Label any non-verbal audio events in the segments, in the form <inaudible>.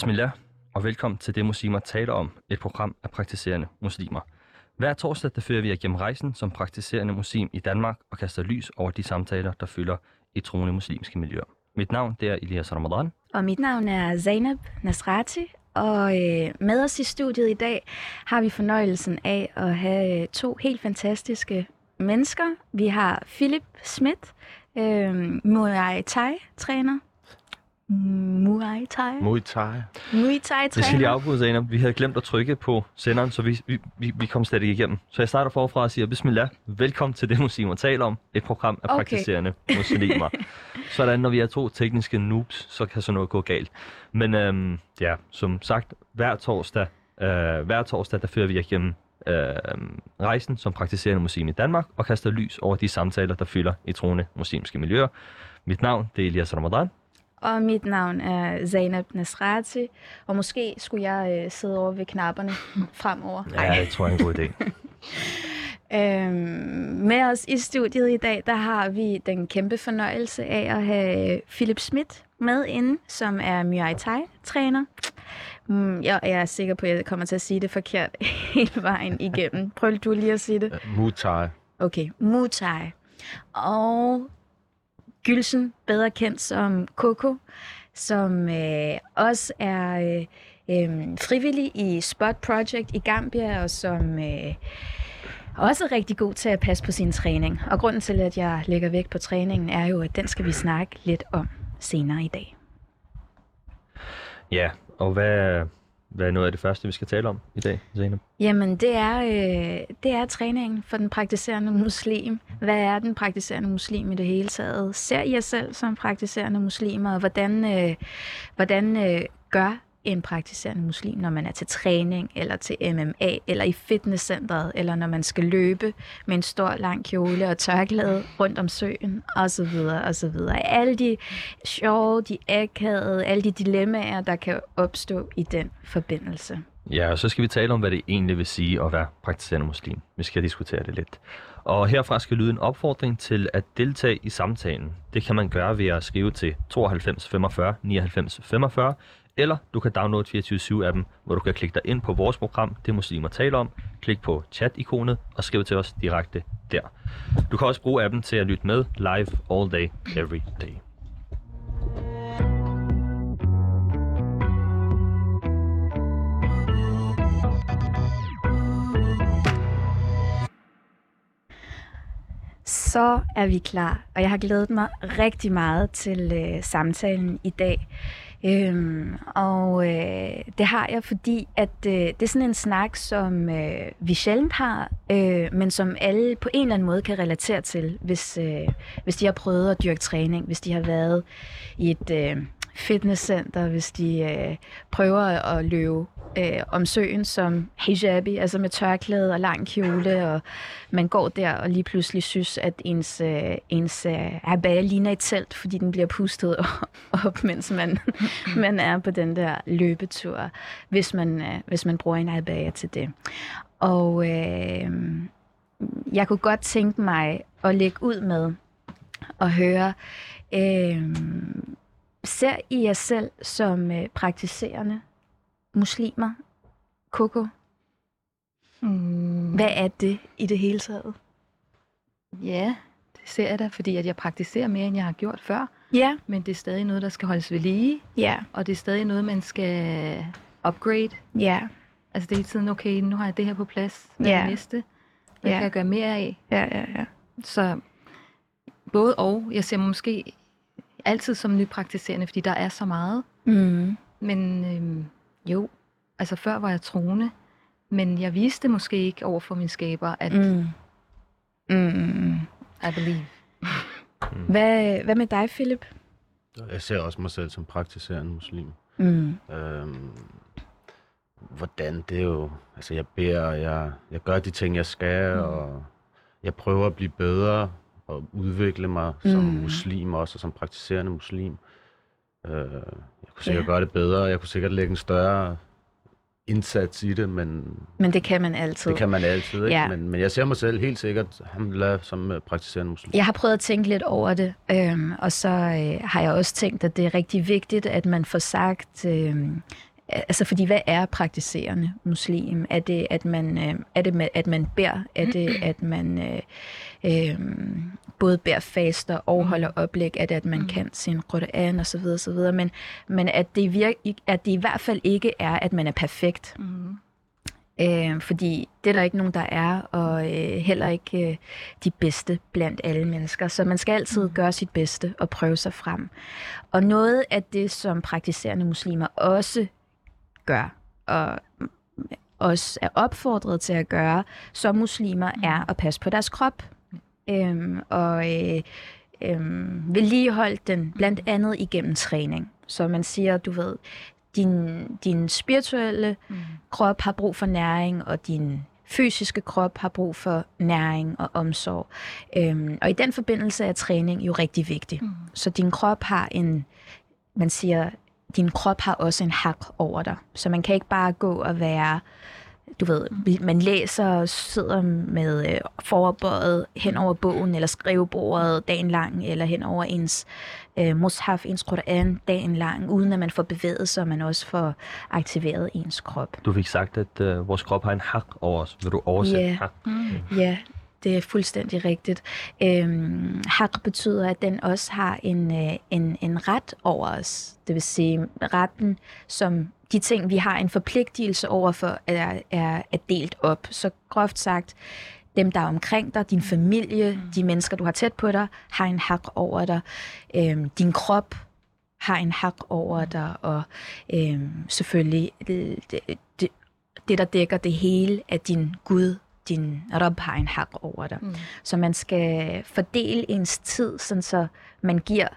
Bismillah, og velkommen til det, muslimer taler om, et program af praktiserende muslimer. Hver torsdag der fører vi jer gennem rejsen som praktiserende muslim i Danmark og kaster lys over de samtaler, der fylder i troende muslimske miljøer. Mit navn det er Elias Ramadan. Og mit navn er Zainab Nasrati, og øh, med os i studiet i dag har vi fornøjelsen af at have øh, to helt fantastiske mennesker. Vi har Philip Schmidt, øh, Muay Thai-træner. Muay Thai? Muay Thai. Muay Thai-træner. Det skal lige afbryde, Zainab. Vi havde glemt at trykke på senderen, så vi, vi, vi, kom slet ikke igennem. Så jeg starter forfra og siger, Bismillah, velkommen til det, <laughs> muslimer taler om. Et program af Okay. praktiserende muslimer. <laughs> Sådan, når vi er to tekniske noobs, så kan sådan noget gå galt. Men øhm, ja, som sagt, hver torsdag, øh, hver torsdag der fører vi jer gennem øh, rejsen som praktiserende muslim i Danmark og kaster lys over de samtaler, der fylder i troende muslimske miljøer. Mit navn det er Elias Ramadan. Og mit navn er Zainab Nasrati, og måske skulle jeg øh, sidde over ved knapperne <laughs> fremover. Ja, jeg tror, det er en god idé. <laughs> Øhm, med os i studiet i dag, der har vi den kæmpe fornøjelse af at have Philip Schmidt med inde, som er Muay Thai-træner. Mm, jeg, jeg er sikker på, at jeg kommer til at sige det forkert <laughs> hele vejen igennem. Prøv du lige at sige det. Muay Thai. Okay, Muay Thai. Og Gylsen, bedre kendt som Coco, som øh, også er øh, øh, frivillig i Spot Project i Gambia, og som øh, også er rigtig god til at passe på sin træning. Og grunden til, at jeg lægger vægt på træningen, er jo, at den skal vi snakke lidt om senere i dag. Ja, og hvad, hvad er noget af det første, vi skal tale om i dag, Zainab? Jamen, det er, øh, det er træningen for den praktiserende muslim. Hvad er den praktiserende muslim i det hele taget? Ser I jer selv som praktiserende muslimer, og hvordan, øh, hvordan øh, gør en praktiserende muslim, når man er til træning, eller til MMA, eller i fitnesscenteret, eller når man skal løbe med en stor, lang kjole og tørklæde rundt om søen, og så videre, og så videre. Alle de sjove, de akavede, alle de dilemmaer, der kan opstå i den forbindelse. Ja, og så skal vi tale om, hvad det egentlig vil sige at være praktiserende muslim. Vi skal diskutere det lidt. Og herfra skal lyde en opfordring til at deltage i samtalen. Det kan man gøre ved at skrive til 92 45 99 45, eller du kan downloade 24-7-appen, hvor du kan klikke dig ind på vores program, det muslimer taler om, klik på chat-ikonet og skriv til os direkte der. Du kan også bruge appen til at lytte med live all day, every day. Så er vi klar, og jeg har glædet mig rigtig meget til øh, samtalen i dag. Øhm, og øh, det har jeg, fordi at øh, det er sådan en snak, som øh, vi sjældent har, øh, men som alle på en eller anden måde kan relatere til, hvis, øh, hvis de har prøvet at dyrke træning, hvis de har været i et øh, fitnesscenter, hvis de øh, prøver at løbe øh, om søen som hijabi, altså med tørklæde og lang kjole, og man går der og lige pludselig synes, at ens, øh, ens øh, abaya ligner et telt, fordi den bliver pustet <laughs> op, mens man, <laughs> man er på den der løbetur, hvis man, øh, hvis man bruger en abaya til det. Og øh, jeg kunne godt tænke mig at lægge ud med at høre, øh, ser I jer selv som øh, praktiserende muslimer? Koko, Mm, hvad er det i det hele taget? ja, det ser jeg da, fordi at jeg praktiserer mere, end jeg har gjort før. Ja, Men det er stadig noget, der skal holdes ved lige, ja, og det er stadig noget, man skal upgrade. ja, Altså det er hele tiden, okay, nu har jeg det her på plads. Hvad er Ja. det næste? Hvad Ja. kan jeg gøre mere af? ja, ja, ja. Så både og. Jeg ser måske altid som nypraktiserende, fordi der er så meget. Mm. Men øhm, jo, altså før var jeg troende, men jeg viste måske ikke over for min skaber, at mm. Mm. Mm. I believe. Hvad, hvad med dig, Philip? Jeg ser også mig selv som praktiserende muslim. Mm. Øhm, hvordan, det er jo... Altså, jeg beder, jeg, jeg gør de ting, jeg skal, mm. og jeg prøver at blive bedre og udvikle mig som Mm. muslim også, og som praktiserende muslim. Øh, jeg kunne sikkert Ja. gøre det bedre, jeg kunne sikkert lægge en større indsats i det, men Men det kan man altid. det kan man altid. Ikke? Ja. Men, men jeg ser mig selv helt sikkert alhamdulillah, som øh, praktiserende muslim. Jeg har prøvet at tænke lidt over det, øhm, og så øh, har jeg også tænkt, at det er rigtig vigtigt, at man får sagt, øhm, altså fordi hvad er praktiserende muslim? Er det, at man, øh, er det at man beder? Er det, at man øh, øh, både beder faster og holder oplæg? Er det, at man kan sin Qur'an og så videre, så videre? Men, men at, det virke, at det i hvert fald ikke er, at man er perfekt. Mm. Øh, fordi det er der ikke nogen, der er, og øh, heller ikke øh, de bedste blandt alle mennesker. Så man skal altid gøre sit bedste og prøve sig frem. Og noget af det, som praktiserende muslimer også gør, og også er opfordret til at gøre som muslimer, er at passe på deres krop. Øhm, og øh, øhm, vedligeholde den blandt andet igennem træning. Så man siger, du ved, din, din spirituelle Mm. krop har brug for næring, og din fysiske krop har brug for næring og omsorg. Øhm, og i den forbindelse er træning jo rigtig vigtig. Mm. Så din krop har en, man siger, din krop har også en hak over dig. Så man kan ikke bare gå og være, du ved, man læser og sidder med øh, forbøjet hen over bogen, eller skrivebordet dagen lang, eller hen over ens øh, mushaf, ens Quran dagen lang, uden at man får bevæget sig, og man også får aktiveret ens krop. Du fik sagt, at øh, vores krop har en hak over os. Vil du oversætte Ja. hak? Mm. Ja, det er fuldstændig rigtigt. Øhm, hak betyder, at den også har en, øh, en, en ret over os. Det vil sige, retten, som de ting, vi har en forpligtelse over for, er, er, er delt op. Så groft sagt, dem, der er omkring dig, din familie, de mennesker, du har tæt på dig, har en hak over dig. Øhm, din krop har en hak over dig, og øhm, selvfølgelig det, det, det, der dækker det hele, er din Gud, din Rab har en hak over dig. Mm. Så man skal fordele ens tid, sådan så man giver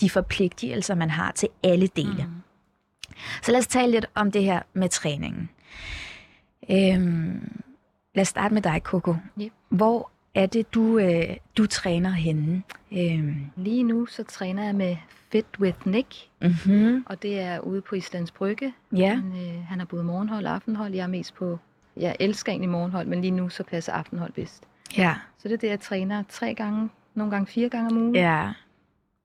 de forpligtelser, man har til alle dele. Mm. Så lad os tale lidt om det her med træningen. Øhm, lad os starte med dig, Coco. Yep. Hvor er det, du, øh, du træner henne? Øhm, Lige nu så træner jeg med Fit with Nick, mm-hmm. og det er ude på Islands Brygge. Ja, Han, øh, han har både morgenhold og aftenhold. Jeg er mest på... Jeg elsker egentlig morgenhold, men lige nu så passer aftenhold bedst. ja, Så det er det, jeg træner tre gange, nogle gange fire gange om ugen. ja,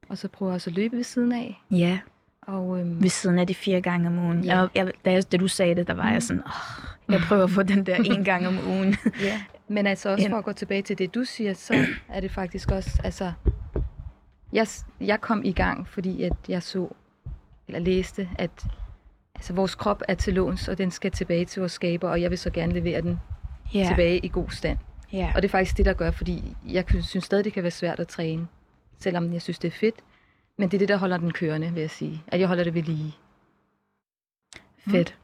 Og så prøver jeg også at løbe ved siden af. ja. Og øhm, Ved siden af de fire gange om ugen. Ja. Jeg, jeg, da, jeg, da du sagde det, der var jeg sådan, åh, jeg prøver at få den der en gang om ugen. <laughs> Ja, men altså også for at gå tilbage til det, du siger, så er det faktisk også, altså, jeg, jeg kom i gang, fordi at jeg så, eller læste, at altså, vores krop er til låns, og den skal tilbage til vores skaber, og jeg vil så gerne levere den Ja, tilbage i god stand. ja. Og det er faktisk det, der gør, fordi jeg synes stadig, det kan være svært at træne, selvom jeg synes, det er fedt. Men det er det, der holder den kørende, vil jeg sige. At jeg holder det ved lige. Fedt.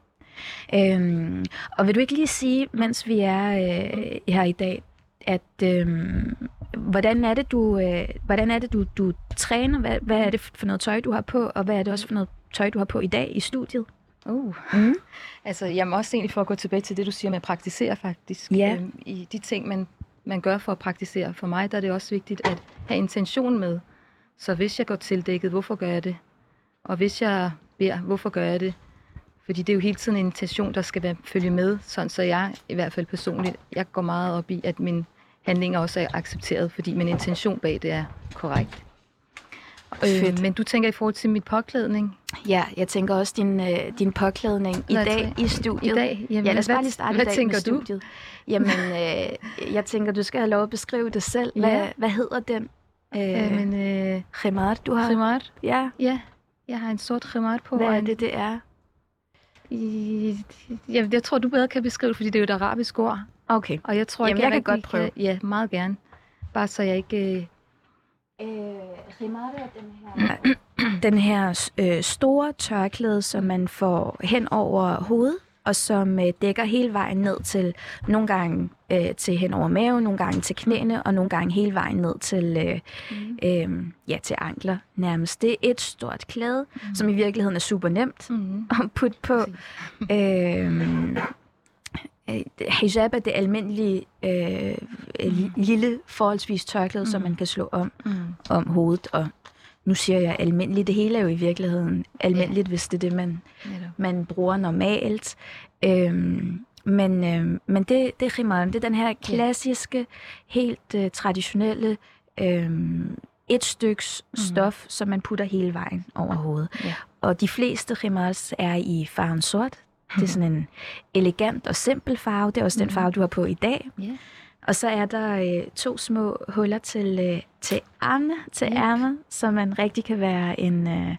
Øhm, og vil du ikke lige sige, mens vi er øh, her i dag, at øhm, hvordan er det, du, øh, hvordan er det, du, du træner? Hvad, hvad er det for noget tøj, du har på? Og hvad er det også for noget tøj, du har på i dag i studiet? Uh. Mm. <laughs> Altså, jeg må også egentlig for at gå tilbage til det, du siger med at praktisere faktisk. Ja. Øhm, I de ting, man, man gør for at praktisere. For mig der er det også vigtigt at have intention med. Så hvis jeg går tildækket, hvorfor gør jeg det? Og hvis jeg beder, hvorfor gør jeg det? Fordi det er jo hele tiden en intention, der skal være, følge med. Sådan så jeg i hvert fald personligt, jeg går meget op i, at min handlinger også er accepteret, fordi min intention bag det er korrekt. Fedt. Øh, men du tænker i forhold til mit påklædning Ja, jeg tænker også din, øh, din påklædning i os dag i studiet. i dag? Jamen, Ja, lad os hvad, bare lige starte hvad i dag tænker med du? studiet. Jamen, øh, jeg tænker, du skal have lov at beskrive det selv. Hvad, Ja. hvad hedder den? Øh, Øh, men, øh, khimar, du har? Khimar? Ja, Ja, jeg har en sort khimar på. hvad er det, det er? I, jeg, jeg tror, du bedre kan beskrive det, fordi det er jo et arabisk ord. Okay. Og jeg tror Jamen, ikke, jeg kan godt prøve. Ja, meget gerne. Bare så jeg ikke... Øh, den her, <clears throat> den her øh, store tørklæde, som man får hen over hovedet, og som øh, dækker hele vejen ned til, nogle gange øh, til hen over maven, nogle gange til knæene, og nogle gange hele vejen ned til, øh, mm. øh, ja, til ankler nærmest. Det er et stort klæde, mm. som i virkeligheden er super nemt Mm. at putte på. Øh, hijab er det almindelige øh, øh, lille, forholdsvis tørklæde, mm. som man kan slå om Mm. om hovedet og nu siger jeg almindeligt, det hele er jo i virkeligheden almindeligt, hvis det er det, man, Netop. man bruger normalt. Øhm, men øhm, men det, det er khimar, det er den her klassiske, helt øh, traditionelle øhm, et styks Mhm. stof, som man putter hele vejen over hovedet. Ja. Og de fleste khimars er i farven sort. Det er sådan en elegant og simpel farve. Det er også den Mhm. farve, du har på i dag. Ja. Og så er der øh, to små huller til, øh, til armene, til Yep. ærmer, så man rigtig kan være en, øh,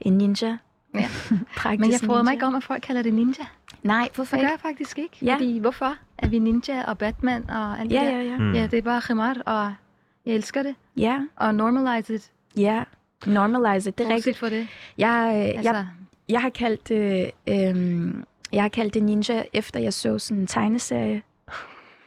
en ninja. Ja. <laughs> Praktisk Men jeg prøver mig ikke om, at folk kalder det ninja. Nej, hvorfor Det gør jeg faktisk ikke. Ja. Fordi hvorfor er vi ninja og Batman og alt Ja, det der? ja, ja. Mm. Ja, det er bare khimar, og jeg elsker det. Ja, Og normalize it. ja. Normalize it, det er rigtigt. Fortsæt for det. Jeg, øh, Altså, jeg, jeg har kaldt det, øh, jeg har kaldt det ninja, efter jeg så sådan en tegneserie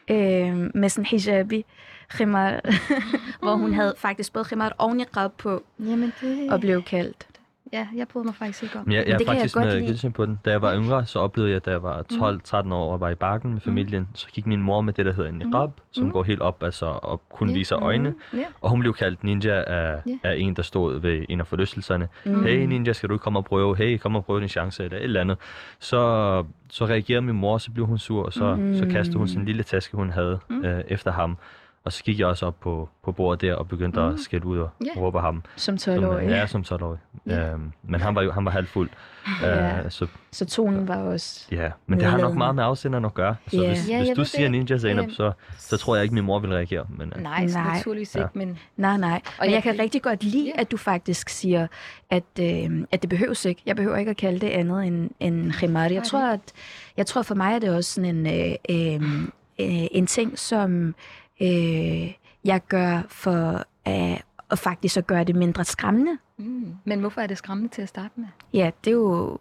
øh, med sådan hijabi, khimar, <laughs> hvor hun havde faktisk både khimar og niqab på jamen det... og blev kaldt. Ja, jeg bryder mig faktisk ikke om. Men jeg, jeg det er kan jeg faktisk godt med lide. På den. Da jeg var yngre, så oplevede jeg, da jeg var 12-13 år og var i bakken med familien, så gik min mor med det, der hedder en niqab, som Mm. går helt op altså, og kun Ja. viser øjne. Ja. Og hun blev kaldt ninja af, Ja. af en, der stod ved en af forlystelserne. Mm. Hey ninja, skal du ikke komme og prøve? Hey, kom og prøve din chance, eller et eller andet. Så, så reagerede min mor, så blev hun sur, og så, Mm. så kastede hun sin lille taske, hun havde Mm. øh, efter ham. Og så gik jeg også op på, på bordet der og begyndte Mm. at skælde ud og Ja. råbe ham. Som Som, 12-årig. ja, som 12-årig. Ja. Øhm, men han var jo han var halvt fuld. <laughs> Ja. Øh, så Så tonen var også... ja, men det har nok meget med afsenderen at gøre. Så Ja. hvis, Ja, hvis du siger det. ninja Zainab, Ja. så, så tror jeg ikke, min mor vil reagere. Men, øh, Nej, Nej. naturligvis Ja. ikke, men Nej, nej. Og jeg, jeg kan rigtig godt lide, Ja. at du faktisk siger, at, øh, at det behøves ikke. Jeg behøver ikke at kalde det andet end, end khimar. Jeg tror, at, jeg tror for mig er det også sådan en, øh, øh, øh, en ting, som øh, jeg gør for øh, at faktisk at gøre det mindre skræmmende. Mm. Men hvorfor er det skræmmende til at starte med? Ja, det er jo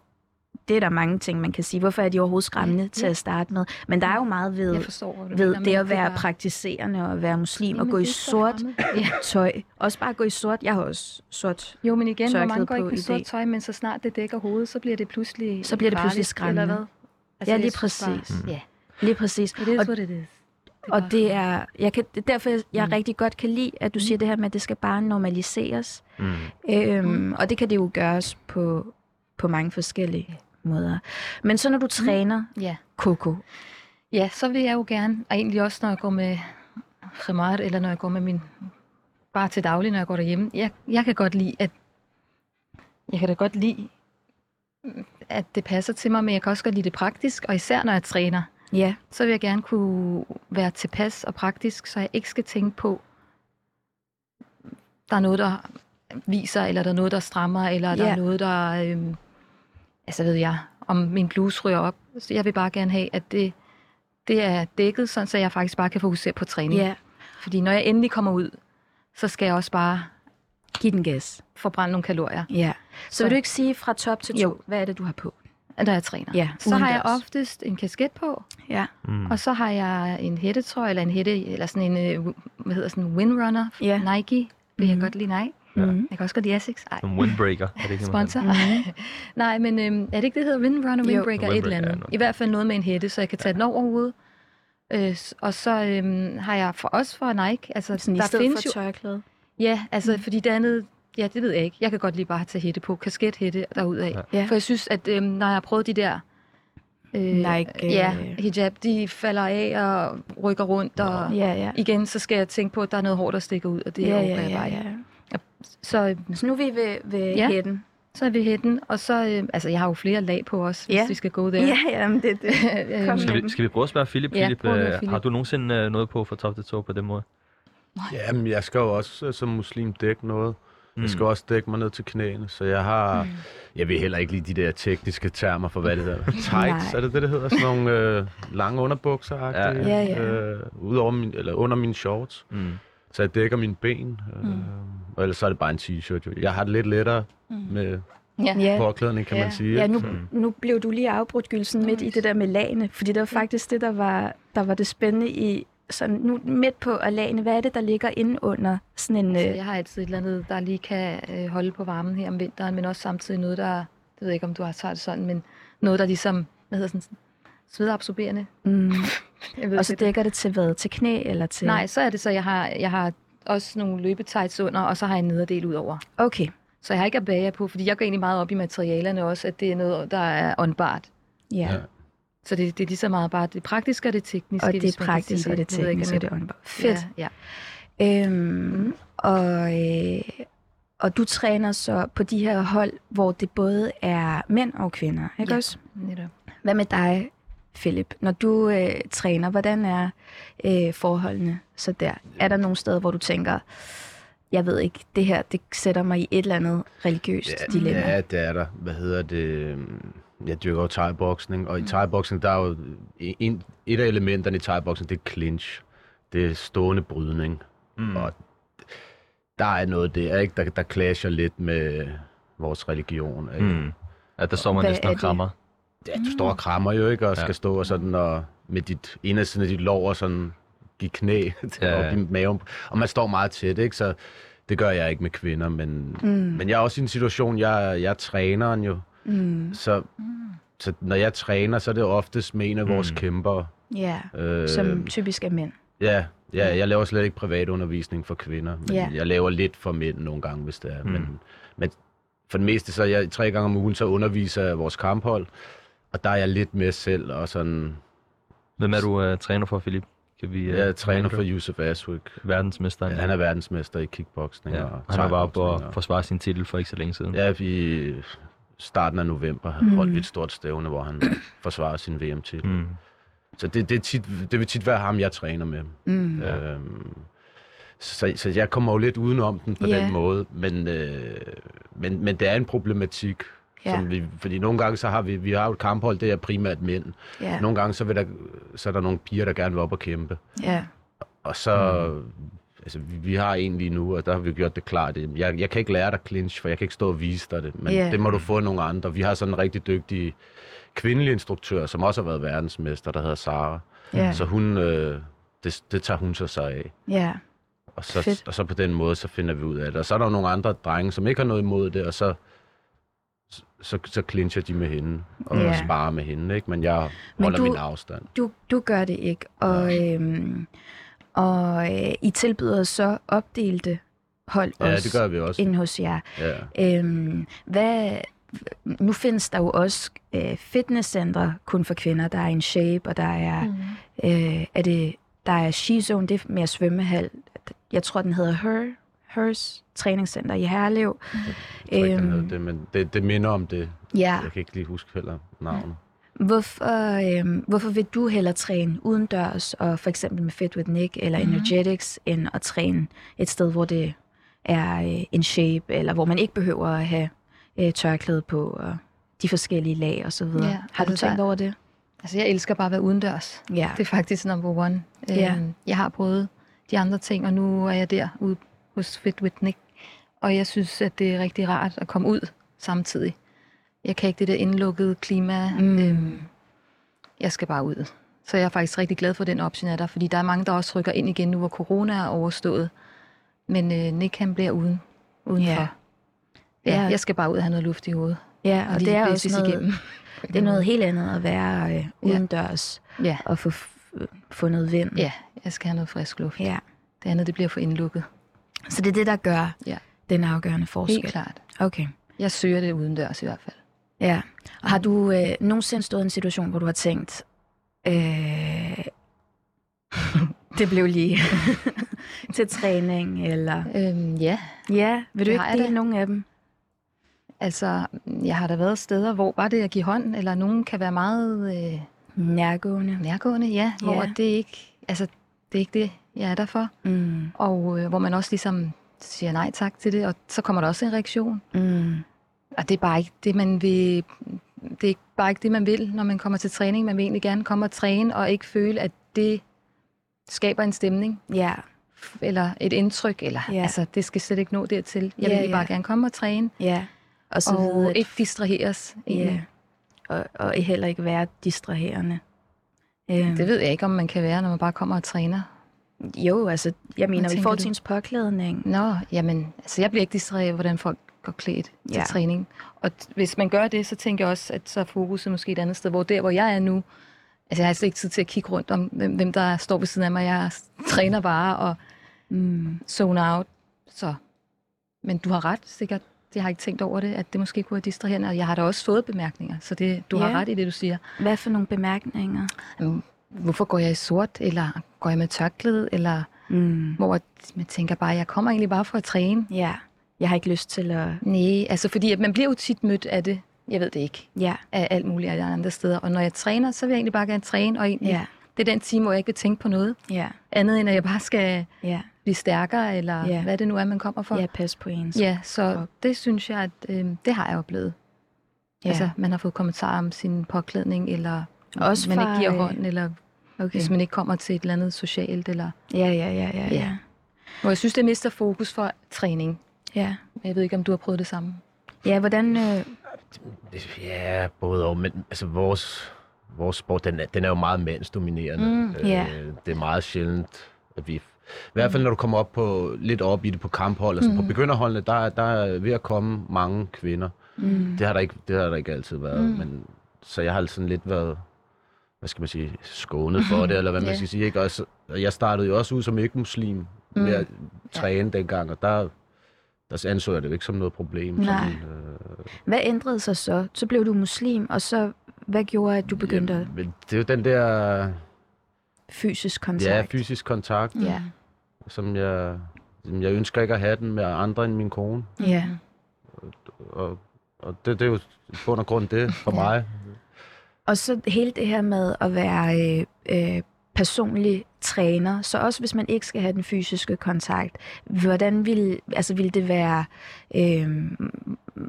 det er der mange ting, man kan sige. Hvorfor er de overhovedet skræmmende Ja, til at starte med? Men der er jo meget ved, Jeg forstår, ved mener, men det at være praktiserende og være muslim og Jamen, gå i sort. Ja. tøj. Også bare gå i sort. Jeg har også sort Jo, men igen, hvor mange går ikke i sort tøj, men så snart det dækker hovedet, så bliver det pludselig Så bliver det pludselig skræmmende. Eller hvad? Altså, Ja, lige bare- præcis. Ja, Lige præcis. it is Og- what it is. Og det er, jeg kan, det er derfor, jeg Mm. rigtig godt kan lide, at du siger det her med, at det skal bare normaliseres. mm. Øhm, Mm. Og det kan det jo gøres på, på mange forskellige måder. Men så når du træner Ja. Coco, ja, så vil jeg jo gerne, og egentlig også når jeg går med khimar, eller når jeg går med min, bare til daglig, når jeg går derhjemme, jeg, jeg kan godt lide, at jeg kan da godt lide, at det passer til mig, men jeg kan også godt lide det praktisk, og især når jeg træner, ja, så vil jeg gerne kunne være tilpas og praktisk, så jeg ikke skal tænke på, der er noget, der viser, eller der er noget, der strammer, eller der Ja. er noget, der, øhm, altså ved jeg, om min bluse ryger op. Så jeg vil bare gerne have, at det, det er dækket, sådan, så jeg faktisk bare kan fokusere på træning. ja, Fordi når jeg endelig kommer ud, så skal jeg også bare giv den gas. forbrænde nogle kalorier, Ja. Så, Så- vil du ikke sige fra top til to, Jo. hvad er det, du har på? Når jeg træner. Ja, Så har jeg oftest en kasket på, Ja, Mm. Og så har jeg en hættetrøje, eller en hætte, eller sådan en, øh, hvad hedder sådan en windrunner, Ja. Nike, vil jeg Mhm. godt lide Nike. Ja. Mhm. Jeg kan også godt lide Asics. Ej, En windbreaker. Er det ikke sponsor. Mhm. <laughs> Nej, men øhm, er det ikke det, der hedder windrunner, Jo. windbreaker, et Windbreaker, eller ja, andet? I hvert fald noget med en hætte, så jeg kan tage den over hovedet. Øh, og så øhm, har jeg for os for Nike, altså sådan i der stedet findes for jo, tørklæde. ja, altså fordi det andet, ja, det ved jeg ikke. Jeg kan godt lide bare tage hætte på, kaskethætte derudad. Ja. Ja. For jeg synes, at øhm, når jeg har prøvet de der øh, Nike, øh, ja, hijab, de falder af og rykker rundt, og Ja, ja. igen, så skal jeg tænke på, at der er noget hår, der stikker ud, og det Ja, er ja, ja, ikke. ja. Så, øhm, Så nu er vi ved, ved Ja. hætten. så er vi hætten, og så, øh, altså jeg har jo flere lag på os, hvis Ja. vi skal gå der. Ja, ja, men det er det. <laughs> Øhm, Kom Skal vi, skal vi prøve at spørge Philip? Ja, Philip, øh, Philip. har du nogensinde øh, noget på fra top til to på den måde? Jamen, jeg skal jo også øh, som muslim dække noget. Mm. Jeg skal også dække mig ned til knæene, så jeg har... Mm. Jeg vil heller ikke lide de der tekniske termer for, hvad det hedder. <laughs> Tights, er det det, det hedder? Sådan nogle øh, lange underbukser Ja, ja, ja. Øh, ud over min, eller under mine shorts. Mm. Så jeg dækker mine ben. Øh, Mm. Og ellers så er det bare en t-shirt. Jeg har det lidt lettere Mm. med Ja. Påklædning, kan Ja. man sige. Ja, nu, Så- nu blev du lige afbrudt, Gylsen, midt i det der med lagene, fordi det var faktisk det, der var, der var det spændende i, sådan nu midt på at lagene, hvad er det, der ligger inde under sådan en... Så Øh, jeg har altid et eller andet, der lige kan øh, holde på varmen her om vinteren, men også samtidig noget, der, jeg ved ikke, om du har taget det sådan, men noget, der ligesom, hvad hedder sådan, svedabsorberende. mm, <laughs> Jeg ved og så dækker det til hvad? Til knæ eller til... Nej, så er det så, jeg har, jeg har også nogle løbetights under, og så har jeg en nederdel ud over. Okay, Så jeg har ikke abaya på, fordi jeg går egentlig meget op i materialerne også, at det er noget, der er åndbart. ja. Ja. ja. Så det, det er lige så meget bare det praktiske og det tekniske. Og det praktiske og det tekniske, om det er åndbart. Fedt. Ja, Ja. Øhm, og, øh, og du træner så på de her hold, hvor det både er mænd og kvinder, ikke Ja. også? netop. Hvad med dig, Philip? Når du øh, træner, hvordan er øh, forholdene så der? Er der nogle steder, hvor du tænker, jeg ved ikke, det her, det sætter mig i et eller andet religiøst Ja, dilemma? ja, det er der. Hvad hedder det? Jeg dyrker jo thai-boksning, og i thai-boksning, der er jo en, et af elementerne i thai-boksning, det er clinch. Det er stående brydning. Mm. Og der er noget der, ikke? Der, der clasher lidt med vores religion. Ikke? Mm. At der står man Hvad næsten er og krammer. Ja, du står og krammer jo, ikke? Og Ja. skal stå og sådan og med dit ene side af dit lår og sådan give knæ <laughs> til Ja, ja. ja. op i maven. Og man står meget tæt, ikke? Så det gør jeg ikke med kvinder, men, Mm. men jeg er også i en situation, jeg, jeg er træneren jo. Mm. Så, så når jeg træner, så er det oftest med en af vores Mm. kæmper. Ja, Øh, som typisk er mænd. ja, ja, jeg laver slet ikke privatundervisning for kvinder, men Ja. jeg laver lidt for mænd nogle gange, hvis det er. Mm. Men, men for det meste, så jeg tre gange om ugen, så underviser jeg vores kamphold, og der er jeg lidt med selv, og sådan, Hvem er du uh, træner for, Philip? Kan vi, uh, jeg er træner for Yusuf Aswik. verdensmester. Ja, han er verdensmester i kickboxing ja. og Han var bare på thai-boxing, at forsvare sin titel for ikke så længe siden. Ja, i starten af november Mm. mm. holdt et stort stævne, hvor han <clears throat> forsvarer sin VM-titel. Mm. Så det, det, er tit, det vil tit være ham, jeg træner med. Mm. Øhm, så, så jeg kommer jo lidt udenom den på Ja. den måde, men, øh, men, men det er en problematik. Ja. Som vi, fordi nogle gange så har vi, vi har jo et kamphold, det er primært mænd. Ja, Nogle gange så, vil der, så er der nogle piger, der gerne vil op og kæmpe. ja, Og så, mm. Altså vi, vi har en lige nu, og der har vi gjort det klart. Jeg, jeg kan ikke lære dig clinch, for jeg kan ikke stå og vise dig det. Men Ja. yeah. det må du få nogle andre. Vi har sådan en rigtig dygtig kvindelig instruktør, som også har været verdensmester, der hedder Sara. ja, Så hun, øh, det, det tager hun sig sig af. ja. Og så, Fedt. og så på den måde, så finder vi ud af det. Og så er der jo nogle andre drenge, som ikke har noget imod det, og så, så, så clincher de med hende, og Ja. yeah. sparer med hende, ikke? Men jeg Men holder du- min afstand. Du, du gør det ikke, og, øhm, og øh, I tilbyder så opdelte hold Ja, også det gør vi også. inde hos jer. Ja. Øhm, hvad, nu findes der jo også øh, fitnesscentre kun for kvinder. Der er en shape, og der er, Mm. øh, er det, der er Skizone, det er mere svømmehal. Jeg tror, den hedder Her, Hers træningscenter i Herlev. Jeg tror ikke, den Øhm. det, men det, det minder om det. Ja, Jeg kan ikke lige huske heller navnet. Hvorfor, øh, hvorfor vil du hellere træne udendørs, og for eksempel med Fit with Nick eller Mhm. Energetics, end at træne et sted, hvor det er øh, en shape, eller hvor man ikke behøver at have øh, tørklæde på, og de forskellige lag og så videre. Ja, Har du altså, tænkt der- over det? Altså, jeg elsker bare at være udendørs. Ja. Det er faktisk number one. Ja. Øhm, Jeg har prøvet de andre ting, og nu er jeg der ude hos Fit with Nick. Og jeg synes, at det er rigtig rart at komme ud samtidig. Jeg kan ikke det der indlukkede klima. Mm. Øhm, jeg skal bare ud. Så jeg er faktisk rigtig glad for den option af der, fordi der er mange, der også rykker ind igen nu, hvor corona er overstået. Men øh, Nick, han bliver uden, udenfor. Ja. Ja. Ja. ja, jeg skal bare ud og have noget luft i hovedet. Ja, og lige det er også noget, igennem. det er noget helt andet at være øh, udendørs Ja, og få få noget vind. ja, jeg skal have noget frisk luft. ja. Det andet, det bliver for indlukket. Så det er det, der gør Ja. den afgørende forskel. Helt klart. Okay. Jeg søger det udendørs i hvert fald. Ja. Og har du øh, nogensinde stået i en situation, hvor du har tænkt, øh, det blev lige <laughs> til træning, eller... Øhm, ja, Ja, vil du ikke har jeg dele nogle af dem? altså, jeg har da været steder, hvor bare det at give hånd, eller nogen kan være meget øh, Nærgående. nærgående, ja, hvor Ja. det ikke, altså, det er ikke det, jeg er der for. Mm. Og øh, hvor man også ligesom siger nej tak til det, og så kommer der også en reaktion. Mm. Og det er bare ikke det, man vil, det er ikke- bare ikke det, man vil, når man kommer til træning. Man vil egentlig gerne komme og træne, og ikke føle, at det skaber en stemning. Ja. eller et indtryk, eller Ja. ja. altså, det skal slet ikke nå dertil. Jeg Ja, vil ja, bare ja. gerne komme og træne, Ja. Og så og at, ikke distraheres. ja. egentlig. og, og heller ikke være distraherende. Øhm, Det ved jeg ikke, om man kan være, når man bare kommer og træner. Jo, altså, jeg mener, i tænker forhold du? til ens påklædning. Nå, jamen, altså jeg bliver ikke distraheret hvordan folk går klædt til Ja. træning. Og hvis man gør det, så tænker jeg også, at så er fokuset måske et andet sted, hvor der, hvor jeg er nu, altså jeg har slet ikke tid til at kigge rundt om, hvem, hvem der står ved siden af mig. Jeg træner bare, og Mm. zone out. Så. Men du har ret, sikkert. Jeg har ikke tænkt over det, at det måske kunne være distraherende. Og jeg har da også fået bemærkninger, så det, du Ja. har ret i det, du siger. Hvad for nogle bemærkninger? Jamen, Hvorfor går jeg i sort, eller går jeg med tørklæde, eller Mm. hvor man tænker bare, jeg kommer egentlig bare for at træne. Ja, jeg har ikke lyst til at... Nej, altså fordi at man bliver jo tit mødt af det, jeg ved det ikke, Ja, af alt muligt af andre steder. Og når jeg træner, så vil jeg egentlig bare gerne træne, og egentlig, ja, det er den time, hvor jeg ikke vil tænke på noget ja, andet, end at jeg bare skal ja. blive stærkere, eller Ja. hvad det nu er, man kommer for. Ja, pas på ens. Ja, så krop. det synes jeg, at øh, det har jeg oplevet. Ja. Altså, man har fået kommentarer om sin påklædning, eller Også man fra, ikke giver øh, hånd, eller okay. hvis man ikke kommer til et eller andet socialt, eller Ja, ja, ja, ja, ja. Ja. hvor jeg synes, det mister fokus for træning. Ja, Jeg ved ikke, om du har prøvet det samme. ja hvordan... Øh, Ja, både og, men altså vores, vores sport, den er, den er jo meget mandsdominerende. Mm, ja. det er meget sjældent, at vi... I hvert fald, når du kommer op på, lidt op i det på kamphold, altså Mm. på begynderholdene, der, er- der er ved at komme mange kvinder. mm, Det har der ikke, det har der ikke altid været, Mm. men så jeg har sådan lidt været, hvad skal man sige, skånet for det, eller hvad man <laughs> Ja. skal sige. Ikke? Også, og jeg startede jo også ud som ikke-muslim mm. med at træne dengang, og der, der anså jeg det jo ikke som noget problem. Nej. Sådan, øh, hvad ændrede sig så? Så blev du muslim, og så hvad gjorde, at du begyndte at men det er jo den der fysisk kontakt? ja, fysisk kontakt, Ja, som jeg, som jeg ønsker ikke at have den med andre end min kone. ja. Og, og det, det er jo bund og grund det for Ja. mig. Og så hele det her med at være øh, øh, personlig træner, så også hvis man ikke skal have den fysiske kontakt, hvordan vil, altså vil det være, øh,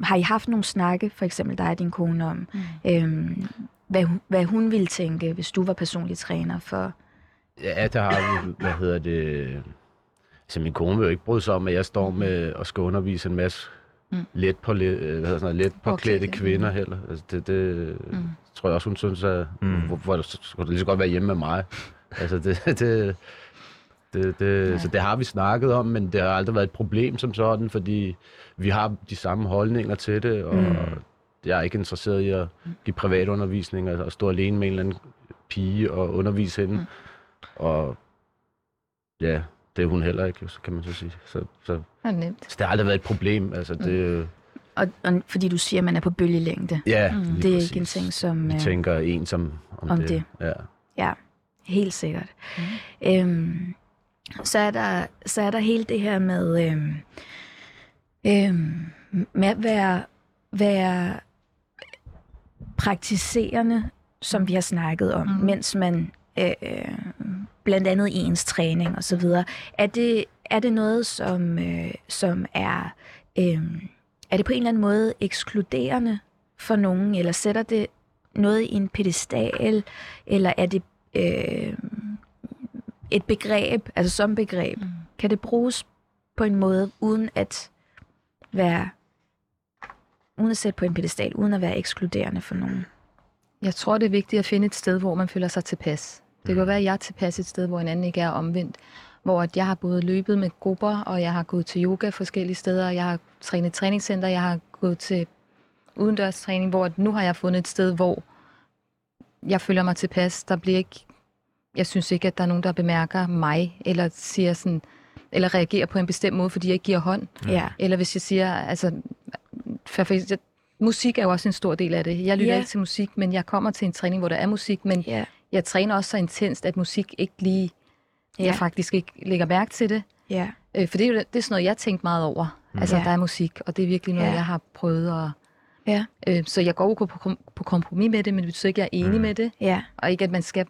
har I haft nogle snakke, for eksempel dig og din kone, om, Mm. øh, hvad, hun- hvad hun ville tænke, hvis du var personlig træner for? Ja, der har vi, hvad hedder det... Altså, min kone vil jo ikke bryde sig om, at jeg står med og skal undervise en masse Mm. let på hvad hedder sådan let påklædte Påklædte, kvinder heller. Altså, det, det Mm. tror jeg også, hun synes, at Mm. mm. hvor, hvor, så skulle det lige så godt være hjemme med mig. Altså, det, <laughs> det, det, det, Ja. så det har vi snakket om, men det har aldrig været et problem som sådan, fordi vi har de samme holdninger til det, og Mm. jeg er ikke interesseret i at give privatundervisning og, og stå alene med en eller anden pige og undervise hende. Mm. Og ja, det er hun heller ikke, så kan man så sige. Så, så, Det er nemt. så det har aldrig været et problem. Altså, det, Og, og fordi du siger, at man er på bølgelængde. ja, Mm. Det er præcis. ikke en ting, som... Vi øh, tænker en som om, om det. det. Ja. Ja, helt sikkert. Mm. Øhm, så, er der, så er der hele det her med, øhm, øhm, med at være, være praktiserende, som vi har snakket om, Mm. mm. mens man øh, blandt andet i ens træning og så videre. Er det, er det noget, som, øh, som er, øh, er det på en eller anden måde ekskluderende for nogen, eller sætter det noget i en pedestal, eller er det øh, et begreb, altså som begreb, Mm. kan det bruges på en måde, uden at være uden at sætte på en pedestal, uden at være ekskluderende for nogen. Jeg tror, det er vigtigt at finde et sted, hvor man føler sig tilpas. Det kan være, at jeg er tilpas et sted, hvor en anden ikke er omvendt. Hvor at jeg har både løbet med grupper, og jeg har gået til yoga forskellige steder, jeg har trænet i træningscenter, jeg har gået til udendørs træning, hvor at nu har jeg fundet et sted, hvor jeg føler mig tilpas. Der bliver ikke, jeg synes ikke, at der er nogen, der bemærker mig, eller siger sådan, eller reagerer på en bestemt måde, fordi jeg ikke giver hånd. Ja. Eller hvis jeg siger, altså, for, for, musik er jo også en stor del af det. Jeg lytter Ja. ikke til musik, men jeg kommer til en træning, hvor der er musik, men Ja. Jeg træner også så intenst, at musik ikke lige, Ja. jeg faktisk ikke lægger mærke til det. Ja. Øh, for det er jo det er sådan noget, jeg tænkt meget over. Mm. Altså, Ja. der er musik, og det er virkelig noget, Ja. jeg har prøvet at... Ja. Øh, så jeg går jo på, på, på kompromis med det, men det betyder ikke, at jeg er enig Mm. med det. Ja. Og ikke, at man skal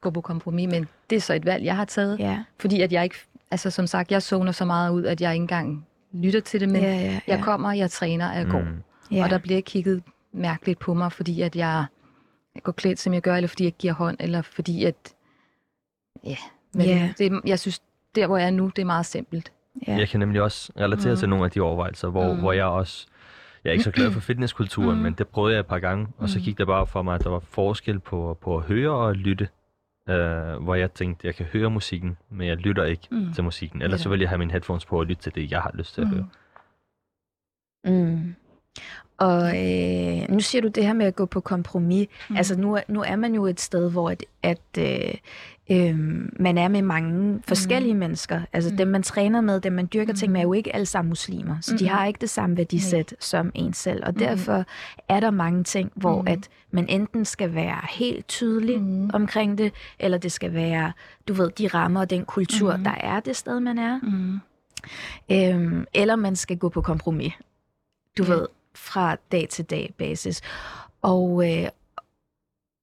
gå på kompromis, men det er så et valg, jeg har taget. Ja. Fordi at jeg ikke, altså som sagt, jeg zoner så meget ud, at jeg ikke engang lytter til det, men ja, ja, jeg kommer, jeg træner, jeg går. Mm. ja. Og der bliver kigget mærkeligt på mig, fordi at jeg går klædt, som jeg gør, eller fordi jeg giver hånd, eller fordi at... Ja, men Ja. det, jeg synes, der hvor jeg er nu, det er meget simpelt. ja. Jeg kan nemlig også relatere Mm. til nogle af de overvejelser, hvor, Mm. hvor jeg også... Jeg er ikke så glad for fitnesskulturen, Mm. men det prøvede jeg et par gange, og så Mm. gik det bare for mig, at der var forskel på, på at høre og at lytte. Uh, hvor jeg tænkte, jeg kan høre musikken, men jeg lytter ikke Mm. til musikken. Ellers så Netop. vil jeg have mine headphones på og lytte til det, jeg har lyst til at Mm. høre. Mm. Og øh, nu siger du det her med at gå på kompromis. Mm. Mm. Altså nu, nu er man jo et sted, hvor at, at, øh, Øhm, man er med mange forskellige mm. mennesker. Altså Mm. dem, man træner med, dem, man dyrker mm. ting med, er jo ikke alle sammen muslimer. Så de Mhm. har ikke det samme værdisæt som en selv. Og Mhm. derfor er der mange ting, hvor Mhm. at man enten skal være helt tydelig Mhm. omkring det, eller det skal være, du ved, de rammer og den kultur, Mhm. der er det sted, man er. Mm. Øhm, eller man skal gå på kompromis. Du Ja. ved, fra dag til dag basis. Og, øh,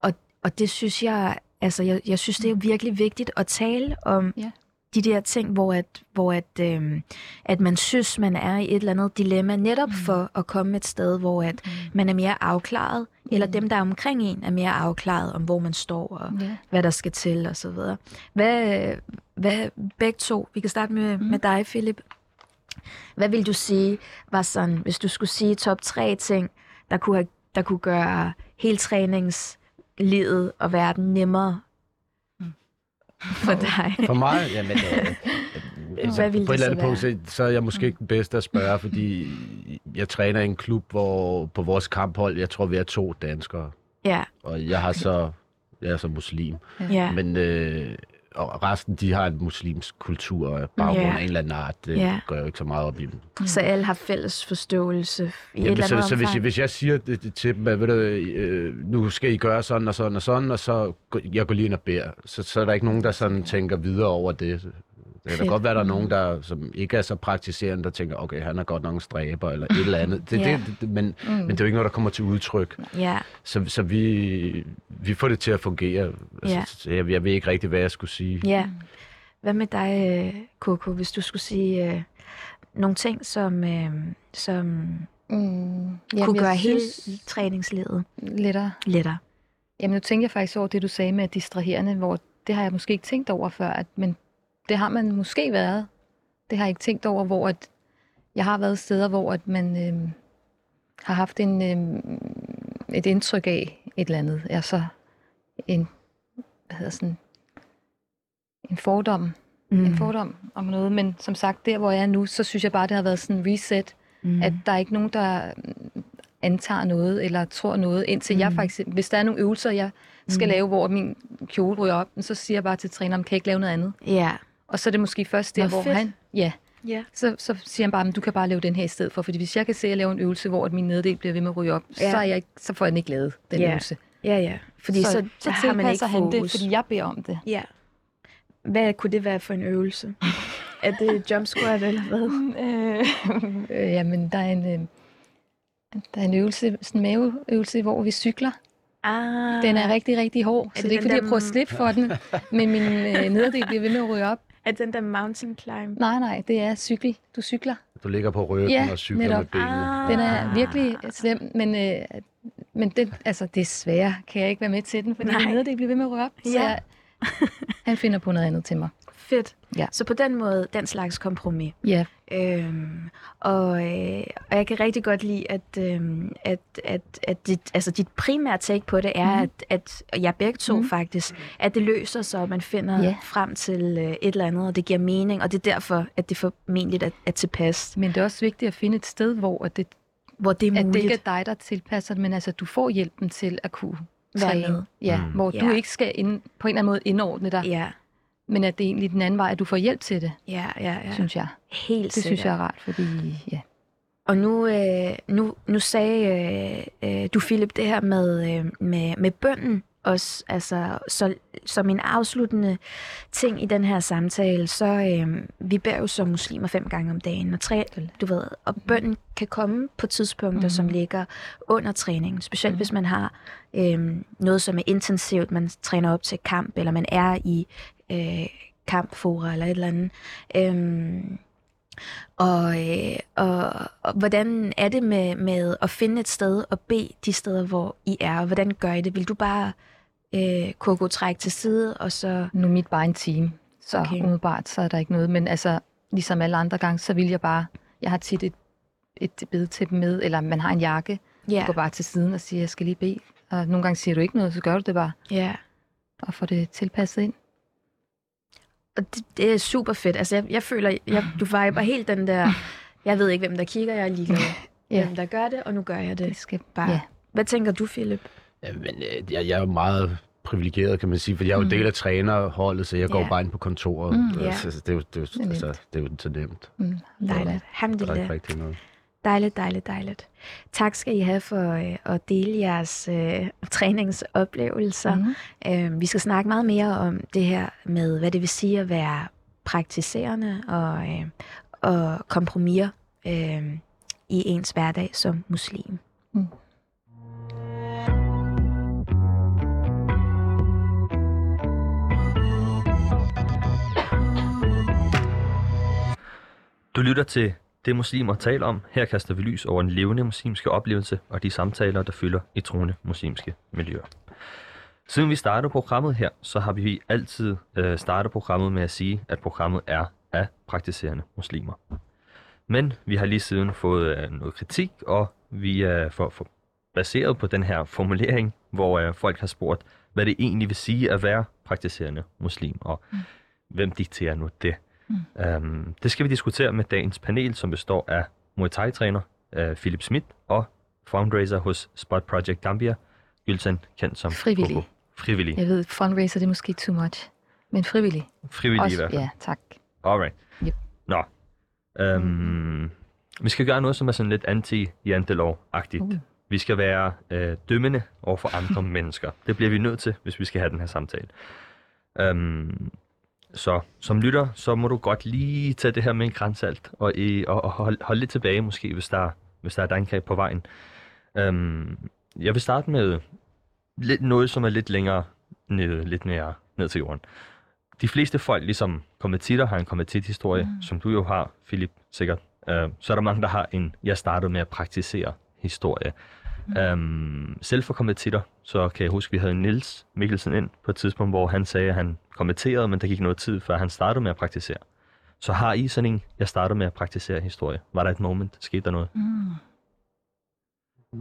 og, og det synes jeg, altså jeg, jeg synes, det er virkelig vigtigt at tale om Ja. de der ting, hvor at, hvor at, øhm, at man synes, man er i et eller andet dilemma, netop Mm. for at komme et sted, hvor at man er mere afklaret, eller Mm. dem, der er omkring en, er mere afklaret om, hvor man står og Ja. hvad der skal til og så videre. Hvad, hvad begge to, vi kan starte med, mm. Mm. med dig, Philip. Hvad vil du sige var sådan, hvis du skulle sige top tre ting, der kunne, have, der kunne gøre hele træningslivet og verden nemmere Mm. for dig? <laughs> For mig, jamen, øh, <laughs> altså, Hvad ville på et eller andet punkt, så, så er jeg måske ikke den bedste at spørge, fordi jeg træner i en klub, hvor på vores kamphold, jeg tror, vi er to danskere, Ja, og jeg har så, jeg er så muslim. ja, Men øh, og resten, de har en muslimsk kultur og baggrund Ja. af en eller anden art. Det Ja. går jeg jo ikke så meget op i. så alle har fælles forståelse i et Jamen, eller så, andet så hvis, jeg, hvis jeg siger det, det til dem, at ved du, øh, nu skal I gøre sådan og sådan og sådan, og så jeg går lige ind og beder, så, så er der ikke nogen, der sådan tænker videre over det. Det kan da Fedt. godt være, der er nogen, der som ikke er så praktiserende, der tænker, okay, han er godt nok en stræber, eller et eller andet. Det, Ja. det, det, men, Mm. men det er jo ikke noget, der kommer til udtryk. Ja, Så, så vi, vi får det til at fungere. Altså, Ja. så jeg, jeg ved ikke rigtig, hvad jeg skulle sige. ja. Hvad med dig, Coco, hvis du skulle sige øh, nogle ting, som, øh, som Mm. kunne gøre hele synes, træningslivet lettere. lettere? Jamen nu tænker jeg faktisk over det, du sagde med distraherende, hvor det har jeg måske ikke tænkt over før, at, men det har man måske været. Det har jeg ikke tænkt over, hvor at jeg har været steder, hvor at man øhm, har haft en, øhm, et indtryk af et eller andet. Altså en, hvad hedder sådan, en fordom. Mm. En fordom om noget, men som sagt, der hvor jeg er nu, så synes jeg bare, det har været sådan en reset, mm. at der er ikke nogen, der mm, antager noget eller tror noget, indtil mm. jeg faktisk, hvis der er nogle øvelser, jeg skal Mm. lave, hvor min kjole ryger op, så siger jeg bare til træneren, kan jeg ikke lave noget andet? Ja. Og så er det måske først der, Nå, hvor fedt. han, ja, Ja. så, så siger han bare, "Men du kan bare lave den her i stedet for, fordi hvis jeg kan se at lave en øvelse, hvor at min nederdel bliver ved med at ryge op, Ja. så, er jeg ikke, så får jeg den ikke lavet, den Ja. øvelse. Ja, ja. Fordi så, så, så har man ikke tilpasser han fokus. det, fordi jeg beder om det. Ja. Hvad kunne det være for en øvelse? <laughs> er det jump squat eller hvad? <laughs> øh, jamen, der er en, øh, der er en øvelse, sådan en maveøvelse, hvor vi cykler. Ah, Den er rigtig, rigtig hård, så det det er ikke fordi, jeg der- prøver at slippe for den, men min øh, nederdel bliver ved med at ryge op. er den der mountain climb? Nej, nej, det er cykel. Du cykler. Du ligger på ryggen Ja, og cykler netop. med benene. Ah. Den er virkelig slem, men, øh, men det, altså, desværre kan jeg ikke være med til den, fordi Nej. nederdel bliver ved med at ryge op. Så Ja. jeg, han finder på noget andet til mig. Fedt. Ja. Så på den måde, den slags kompromis. Ja, Øhm, og, øh, og jeg kan rigtig godt lide, at, øhm, at, at, at dit, altså dit primære take på det er, mm. at, at jeg begge to mm. Faktisk, at det løser sig, og man finder Ja. frem til øh, et eller andet, og det giver mening, og det er derfor, at det formentlig er, er tilpas, men det er også vigtigt at finde et sted, hvor at det, hvor det er at muligt. det ikke er dig, der tilpasser det, men altså, du får hjælpen til at kunne træne. Ja, Mm. hvor Ja. du ikke skal ind, på en eller anden måde indordne dig, Ja, men at det er egentlig den anden vej, at du får hjælp til det, ja, ja, ja. synes jeg. Helt Det sikkert. synes jeg er rart, fordi ja. Og nu, øh, nu, nu sagde øh, øh, du, Philip, det her med, øh, med, med bønden også. Altså, så, som en afsluttende ting i den her samtale, så øh, vi beder jo som muslimer fem gange om dagen. Og, tre, du ved, og bønden kan komme på tidspunkter, mm. Mhm. som ligger under træningen. Specielt Mhm. hvis man har øh, noget, som er intensivt. Man træner op til kamp, eller man er i øh, kampfora eller et eller andet. Øh, og, øh, og, og hvordan er det med, med at finde et sted og bede de steder, hvor I er? Og hvordan gør I det? Vil du bare øh, Coco trække til side, og så... Nu er mit bare en team, så Okay. umiddelbart så er der ikke noget. Men altså, ligesom alle andre gange, så vil jeg bare... Jeg har tit et, et bed til dem med, eller man har en jakke, Ja, ja. går bare til siden og siger, jeg skal lige bede. Og nogle gange siger du ikke noget, så gør du det bare, ja. og får det tilpasset ind. Og det, det er super fedt. Altså, jeg, jeg føler, jeg, du viber helt den der... Jeg ved ikke, hvem der kigger, jeg er ligeglad. <laughs> Ja. Hvem der gør det, og nu gør jeg det. Det skal Bare. Ja. Hvad tænker du, Philip? Ja, men øh, jeg, jeg er jo meget privilegeret, kan man sige, for jeg er jo Mm. del af trænerholdet, så jeg går Ja. bare ind på kontoret. Mm. Ja. Altså, det, er jo, det, er jo, altså, det er jo så nemt. Mm. Dejligt. Der er Alhamdulillah. ikke rigtig noget. Dejligt, dejligt, dejligt. Tak skal I have for øh, at dele jeres øh, træningsoplevelser. Mm. Øh, vi skal snakke meget mere om det her med, hvad det vil sige at være praktiserende og, øh, og kompromis øh, i ens hverdag som muslim. Mm. Du lytter til Det Muslimer taler om. Her kaster vi lys over den levende muslimske oplevelse og de samtaler, der fylder i troende muslimske miljøer. Siden vi startede programmet her, så har vi altid øh, startet programmet med at sige, at programmet er af praktiserende muslimer. Men vi har lige siden fået øh, noget kritik, og vi er for, for baseret på den her formulering, hvor øh, folk har spurgt, hvad det egentlig vil sige at være praktiserende muslim, og mm. hvem dikterer nu det? Mm. Um, det skal vi diskutere med dagens panel, som består af Muay Thai-træner uh, Philip Schmidt og fundraiser hos Spot Project Gambia, Gülsen, kendt som Frivillig. Coco. Frivillig. Jeg ved, fundraiser det er måske too much. Men frivillig. Frivillig i hvert fald. ja, tak. Alright. Yep. Nå. Um, vi skal gøre noget, som er sådan lidt anti-jantelov-agtigt. Uh. Vi skal være øh, dømmende over for andre <laughs> mennesker. Det bliver vi nødt til, hvis vi skal have den her samtale. Um, så som lytter, så må du godt lige tage det her med en grænsalt, og, og, og hold, hold lidt tilbage måske, hvis der, hvis der er et angreb på vejen. Um, jeg vil starte med lidt noget, som er lidt længere ned, lidt mere ned til jorden. De fleste folk, ligesom konvertitter, har en konvertit-historie, mm. som du jo har, Philip, sikkert. Uh, så er der mange, der har en, jeg startede med at praktisere historie. Mm. Um, selv for konvertitter, så kan jeg huske, vi havde Nils Mikkelsen ind på et tidspunkt, hvor han sagde, at han konverterede, men der gik noget tid, før han startede med at praktisere. Så har I sådan en, jeg startede med at praktisere historie? Var der et moment? Skete der noget? Mm.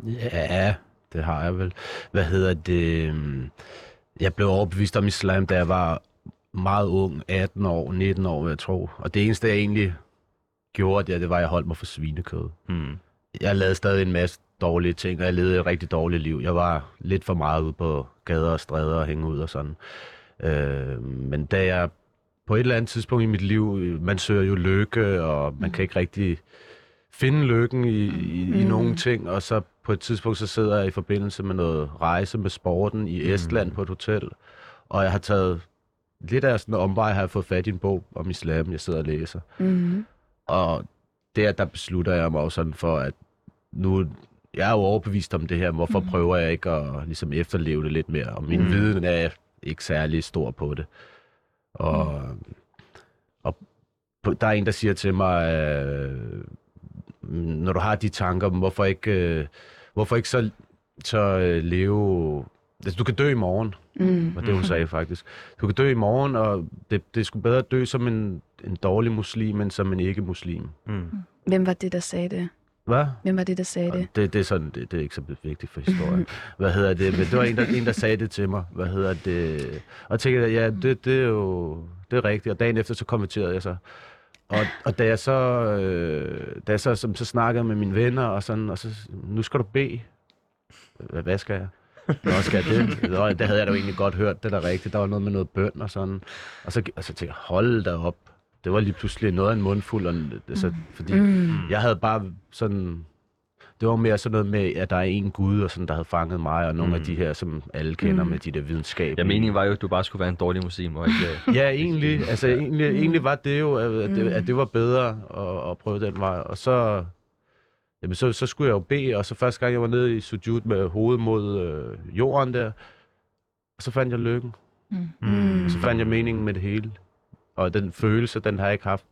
Ja, det har jeg vel. Hvad hedder det? øhm, Jeg blev overbevist om islam, da jeg var meget ung, 18 år, 19 år, jeg tro. Og det eneste, jeg egentlig gjorde, det, det var, at jeg holdt mig for svinekød. Hmm. Jeg lavede stadig en masse dårlige ting, og jeg levede et rigtig dårligt liv. Jeg var lidt for meget ude på gader og stræder og hænge ud og sådan. Øh, men da jeg på et eller andet tidspunkt i mit liv, man søger jo lykke, og man kan ikke rigtig finde lykken i, i, i Mm. nogle ting, og så på et tidspunkt, så sidder jeg i forbindelse med noget rejse med sporten i Estland på et hotel, og jeg har taget lidt af sådan en omvej, har jeg fået fat i en bog om islam, jeg sidder og læser. Mm. Og der, der beslutter jeg mig jo sådan for, at nu, jeg er jo overbevist om det her, hvorfor mm. prøver jeg ikke at ligesom efterleve det lidt mere? Og min Mm. mm. viden er ikke særlig stor på det. Og, mm. og der er en, der siger til mig, øh, når du har de tanker, hvorfor ikke, øh, hvorfor ikke så, så øh, leve... Altså, du kan dø i morgen, Mm. var det, hun sagde faktisk. Du kan dø i morgen, og det, det er sgu bedre at dø som en, en dårlig muslim, end som en ikke-muslim. Hmm. Hvem var det, der sagde det? Hvad? Hvem var det, der sagde det? Det, det, er sådan, det, det er ikke så vigtigt for historien. <laughs> Hvad hedder det? Men det var en der, en, der sagde det til mig. Hvad hedder det? Og tænkte, ja, det, det er jo det er rigtigt. Og dagen efter, så konverterede jeg så. Og, og da jeg så, øh, da jeg så, så, så snakkede med mine venner, og sådan, og så, nu skal du bede. Hvad, hvad skal jeg? Nå, skal jeg det? <laughs> Nå, det havde jeg da jo egentlig godt hørt, det er da rigtigt. Der var noget med noget bøn og sådan. Og så, og så tænkte jeg, hold da op. Det var lige pludselig noget af en mundfuld, og, altså, fordi Mm. jeg havde bare sådan... Det var mere sådan noget med, at der er en Gud, og sådan, der havde fanget mig, og nogle mm. af Mm. de her, som alle kender Mm. med de der videnskaber. Ja, meningen var jo, at du bare skulle være en dårlig muslim, og ikke... øh, <laughs> Ja, egentlig. Altså, egentlig, egentlig var det jo, at det, at det var bedre at, at prøve den vej. Og så, jamen, så, så skulle jeg jo bede, og så første gang, jeg var nede i sujud med hovedet mod øh, jorden der, så fandt jeg lykken. Mm. Mm. Så fandt jeg meningen med det hele. Og den følelse, den har jeg ikke haft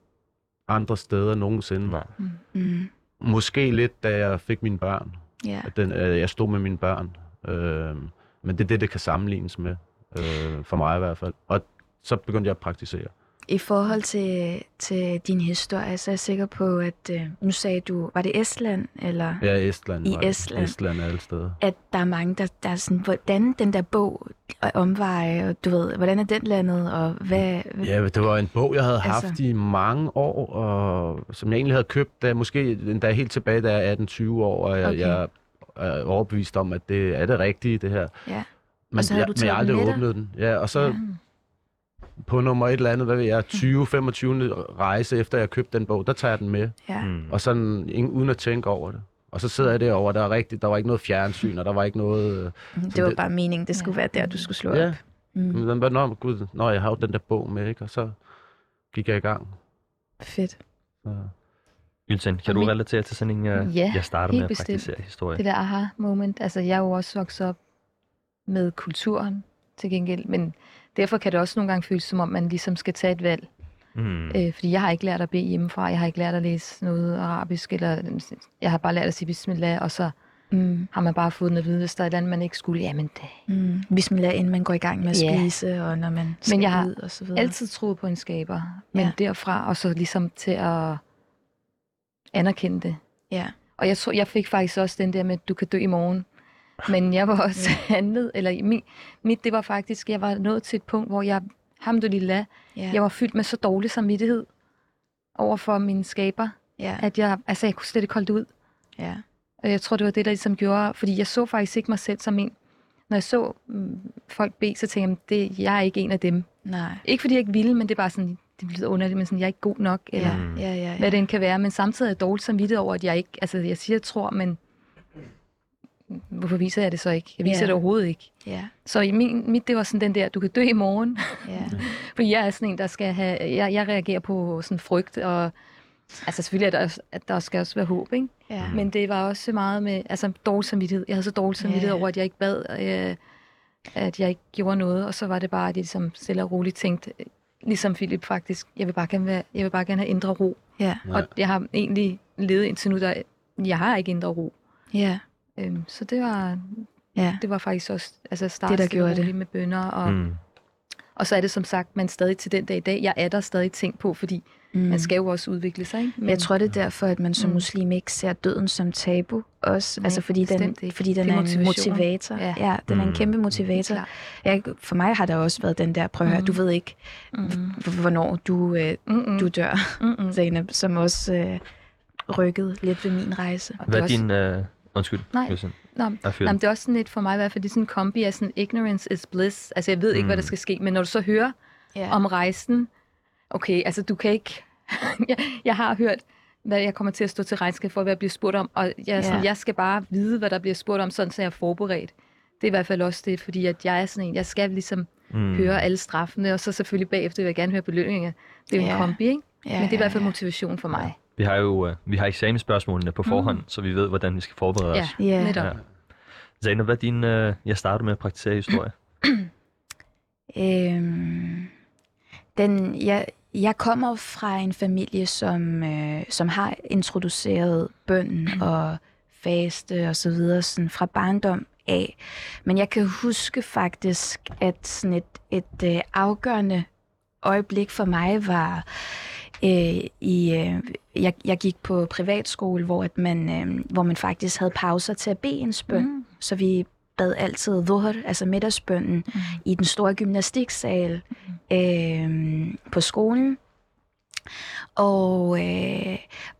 andre steder nogensinde. Nej. Mm. Måske lidt, da jeg fik mine børn. Ja. at den, øh, jeg stod med mine børn. Øh, men det er det, det kan sammenlignes med, øh, for mig i hvert fald. Og så begyndte jeg at praktisere. I forhold til, til din historie, så er jeg sikker på, at øh, nu sagde du, var det Estland, eller Ja, Estland. I var det. Estland. Estland alle steder. at der er mange, der, der er sådan, hvordan den der bog og omveje, og du ved, hvordan er den landet, og hvad... Ja, det var en bog, jeg havde Altså- haft i mange år, og som jeg egentlig havde købt, da, måske endda helt tilbage, da jeg er 18-20 år, og jeg, Okay. jeg er overbevist om, at det er det rigtige, det her. Ja. Men, så havde jeg, du men jeg aldrig åbnet den. Ja, og så Ja. På nummer et eller andet, hvad ved jeg, 20-25. rejse efter jeg købte den bog, der tager jeg den med. Ja. Mm. Og sådan ingen, uden at tænke over det. Og så sidder jeg derovre, der, er rigtig, der var ikke noget fjernsyn, og der var ikke noget... øh, Det var det- bare meningen, det skulle være der, du skulle slå Ja, op. Mm. men hvad, nå, gud, nå, jeg har jo den der bog med, ikke? Og så gik jeg i gang. Fedt. Så. Ylsen, kan Og du min- relatere til sådan en, uh, Ja, jeg starter med at bestemt. praktisere historie? Det der aha-moment. Altså, jeg er jo også vokset op med kulturen til gengæld, men derfor kan det også nogle gange føles som om, man ligesom skal tage et valg. Mm. Øh, fordi jeg har ikke lært at bede hjemmefra, jeg har ikke lært at læse noget arabisk, eller jeg har bare lært at sige bismillah, og så Mm. har man bare fået den at vide, hvis der er et eller andet, man ikke skulle. Jamen, det Mm. Hvis man lader inden man går i gang med at Ja. spise, og når man skal jeg har ud og så videre. altid troet på en skaber, men Ja. ja. derfra, og så ligesom til at anerkende det. Ja. Og jeg tror, jeg fik faktisk også den der med, at du kan dø i morgen. Men jeg var også <laughs> handlet, eller mit, mit, det var faktisk, jeg var nået til et punkt, hvor jeg, hamdulillah, Ja. jeg var fyldt med så dårlig samvittighed over for min skaber, ja. at jeg, altså, jeg kunne slet ikke holde det ud. ja. Og jeg tror, det var det, der ligesom gjorde, fordi jeg så faktisk ikke mig selv som en. Når jeg så mm, folk bede, så tænkte jeg, det, jeg er ikke en af dem. Nej. Ikke fordi jeg ikke ville, men det er bare sådan, det bliver underligt, men sådan, jeg er ikke god nok, eller Ja, ja, ja. ja. hvad det end kan være. Men samtidig er jeg dårligt samvittighed over, at jeg ikke, altså jeg siger, jeg tror, men hvorfor viser jeg det så ikke? Jeg viser Ja. det overhovedet ikke. Ja, Så i min, mit, det var sådan den der, du kan dø i morgen. ja. <laughs> Fordi jeg er sådan en, der skal have, jeg, jeg reagerer på sådan frygt, og altså selvfølgelig er der, også- at der skal også være håb, ikke? ja. Men det var også meget med altså, dårlig samvittighed. Jeg havde så dårlig samvittighed Ja. over, at jeg ikke bad, øh, at jeg ikke gjorde noget. Og så var det bare, at jeg ligesom stille og roligt tænkte, ligesom Philip faktisk, jeg vil bare gerne, være, jeg vil bare gerne have indre ro. Ja. Og jeg har egentlig levet indtil nu, der jeg har ikke indre ro. ja. Øhm, så det var, ja. det var faktisk også altså starte Det, der gjorde det. med bønder. Og, mm. Mm. og så er det som sagt, man stadig til den dag i dag, jeg er der stadig tænkt på, fordi Mm. man skal jo også udvikle sig. Ikke? Men jeg tror, det er derfor, at man som Mm. muslim ikke ser døden som tabu også. Nej, altså fordi den, ikke. fordi den Det er er, en motivator. Ja. ja den er en Mm. kæmpe motivator. Jeg, for mig har der også været den der, prøv at høre, Mm. du ved ikke, Mm. hvornår du, øh, du dør, Mm-mm. Zainab, som også øh, rykkede lidt ved min rejse. Og Hvad er din... Uh, undskyld, Nej. Nå, Nå, men det er også sådan lidt for mig i hvert fald, det er sådan en kombi af sådan, ignorance is bliss. Altså, jeg ved ikke, hvad der Mm. skal ske, men når du så hører Ja. om rejsen, okay, altså, du kan ikke... <laughs> jeg, jeg har hørt, hvad jeg kommer til at stå til regnskab for, hvad jeg bliver spurgt om, og jeg, er sådan, jeg skal bare vide, hvad der bliver spurgt om, sådan så jeg er forberedt. Det er i hvert fald også det, fordi at jeg er sådan en, jeg skal ligesom Mm. mm. høre alle straffene, og så selvfølgelig bagefter vil jeg gerne høre belønninger. Det er jo Ja. en kombi, ikke? ja, Men det er i hvert fald motivation for mig. Vi har jo uh, vi har eksamensspørgsmålene på forhånd, Mm. så vi ved, hvordan vi skal forberede Ja, os. Ja. netop. Ja. Zainab, hvad er din... Uh, jeg starter med at praktisere historie. <clears throat> Øhm, den, jeg, jeg kommer fra en familie, som, øh, som har introduceret bøn <clears throat> og faste og så videre sådan fra barndom af. Men jeg kan huske faktisk, at sådan et, et øh, afgørende øjeblik for mig var øh, i øh, jeg, jeg gik på privatskole, hvor at man øh, hvor man faktisk havde pauser til at bede en bøn. Mm. Så vi bad altid dhuhr, altså middagsbønnen, Mm. i den store gymnastiksal øh, på skolen. Og, øh,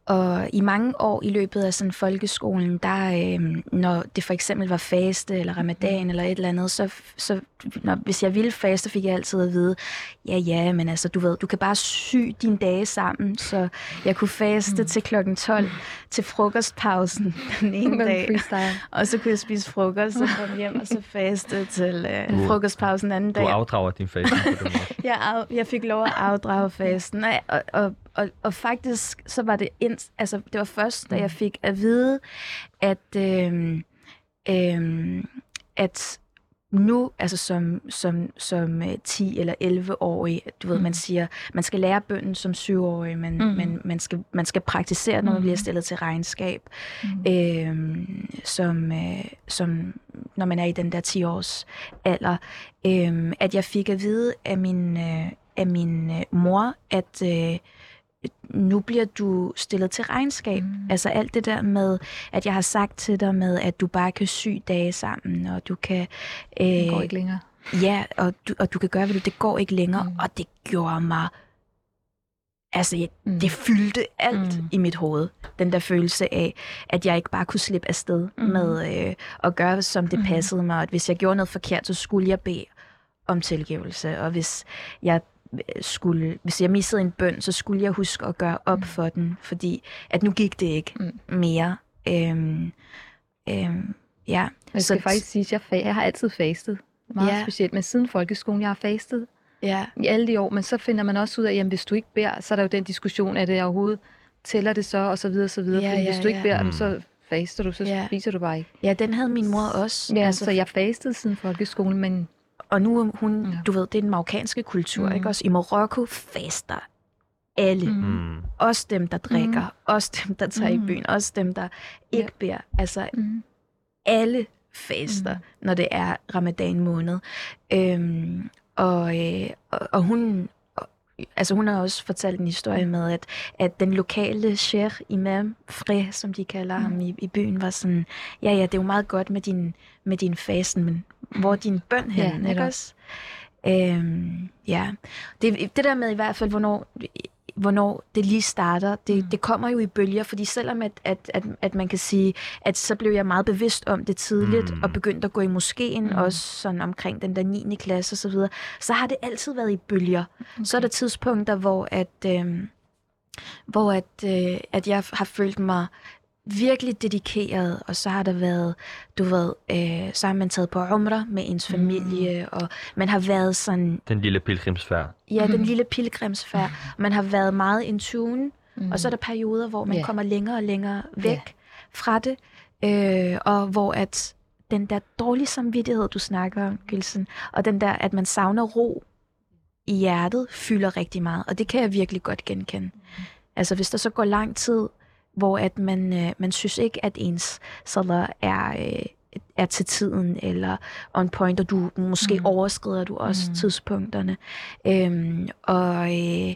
og i mange år i løbet af sådan folkeskolen, der, øh, når det for eksempel var faste eller ramadan eller et eller andet, så, så når, hvis jeg ville faste, fik jeg altid at vide, ja ja, men altså du ved, du kan bare sy dine dage sammen, så jeg kunne faste Mm. til klokken 12 til frokostpausen <laughs> den ene dag. Og så kunne jeg spise frokost og komme hjem og så <laughs> faste til øh, Du- frokostpausen anden Du dag. afdrager din den måde. <laughs> Jeg, af, jeg fik lov at afdrage fasten, og, og, og, og, og faktisk så var det ind, altså det var først, da jeg fik at vide, at, øhm, øhm, at nu, altså som, som, som øh, 10 eller 11-årig, du ved, Mm. man siger, man skal lære bønden som 7-årig, men, Mm. men man, skal, man skal praktisere, når man Mm. bliver stillet til regnskab, Mm. øhm, som, øh, som når man er i den der 10-års alder, øhm, at jeg fik at vide af min, øh, af min øh, mor, at øh, nu bliver du stillet til regnskab. Mm. Altså alt det der med, at jeg har sagt til dig med, at du bare kan sy dage sammen, og du kan... Øh, Det går ikke længere. Ja, og du, og du kan gøre, hvad du... Det går ikke længere, Mm. og det gjorde mig altså, jeg, Mm. det fyldte alt Mm. i mit hoved. Den der følelse af, at jeg ikke bare kunne slippe afsted Mm. med øh, at gøre, som det Mm. passede mig. Og at hvis jeg gjorde noget forkert, så skulle jeg bede om tilgivelse. Og hvis jeg skulle, hvis jeg missede en bøn, så skulle jeg huske at gøre op Mm. for den, fordi at nu gik det ikke Mm. mere. Øhm, øhm, ja. Jeg skal faktisk sige, at jeg, fa- jeg har altid fastet. Meget Ja. specielt, men siden folkeskolen, jeg har fastet Ja, i alle de år, men så finder man også ud af, at jamen, hvis du ikke beder, så er der jo den diskussion, at det overhovedet tæller det så, og så videre, og så videre. Ja, Fordi ja, hvis du ikke beder, Mm. så faster du, så Ja. spiser du bare ikke. ja, den havde min mor også. Ja, altså, så jeg fastede siden folkeskolen, men Og nu er hun, Ja. ja. du ved, det er den marokkanske kultur, Mm. ikke også? I Marokko faster alle. Mm. Mm. Også dem, der drikker. Mm. Også dem, der tager Mm. i byen. Også dem, der ikke beder. Altså, mm. alle faster, mm. når det er ramadan måned. Øhm, og, øh, og, og hun... Altså hun har også fortalt en historie med, at, at den lokale sheikh, imam, Fre, som de kalder mm. ham i, i byen, var sådan, ja ja, det er jo meget godt med din, med din fasten, men hvor er din bøn hen, Ja, ikke også? Øhm, ja, det, det der med i hvert fald, hvornår, hvornår det lige starter, det, Mm. mm. det kommer jo i bølger, fordi selvom at, at, at, at man kan sige, at så blev jeg meget bevidst om det tidligt, Mm. mm. og begyndte at gå i moskeen, Mm. mm. også sådan omkring den der 9. klasse og så videre, så har det altid været i bølger. Okay. Så er der tidspunkter, hvor at, øh, hvor at, øh, at jeg har følt mig virkelig dedikeret, og så har der været, du ved, øh, så har man taget på umrah med ens Mm. familie, og man har været sådan, Den lille pilgrimsfærd. ja, den <laughs> lille pilgrimsfærd, man har været meget in tune, Mm. og så er der perioder, hvor man yeah. kommer længere og længere væk Ja. fra det, øh, og hvor at den der dårlige samvittighed, du snakker om, Gilsen, og den der, at man savner ro i hjertet, fylder rigtig meget, og det kan jeg virkelig godt genkende. Altså hvis der så går lang tid, hvor at man, øh, man synes ikke, at ens salat er, øh, er til tiden, eller on point, og du måske Mm. overskrider du også Mm. mm. tidspunkterne. Øhm, og øh,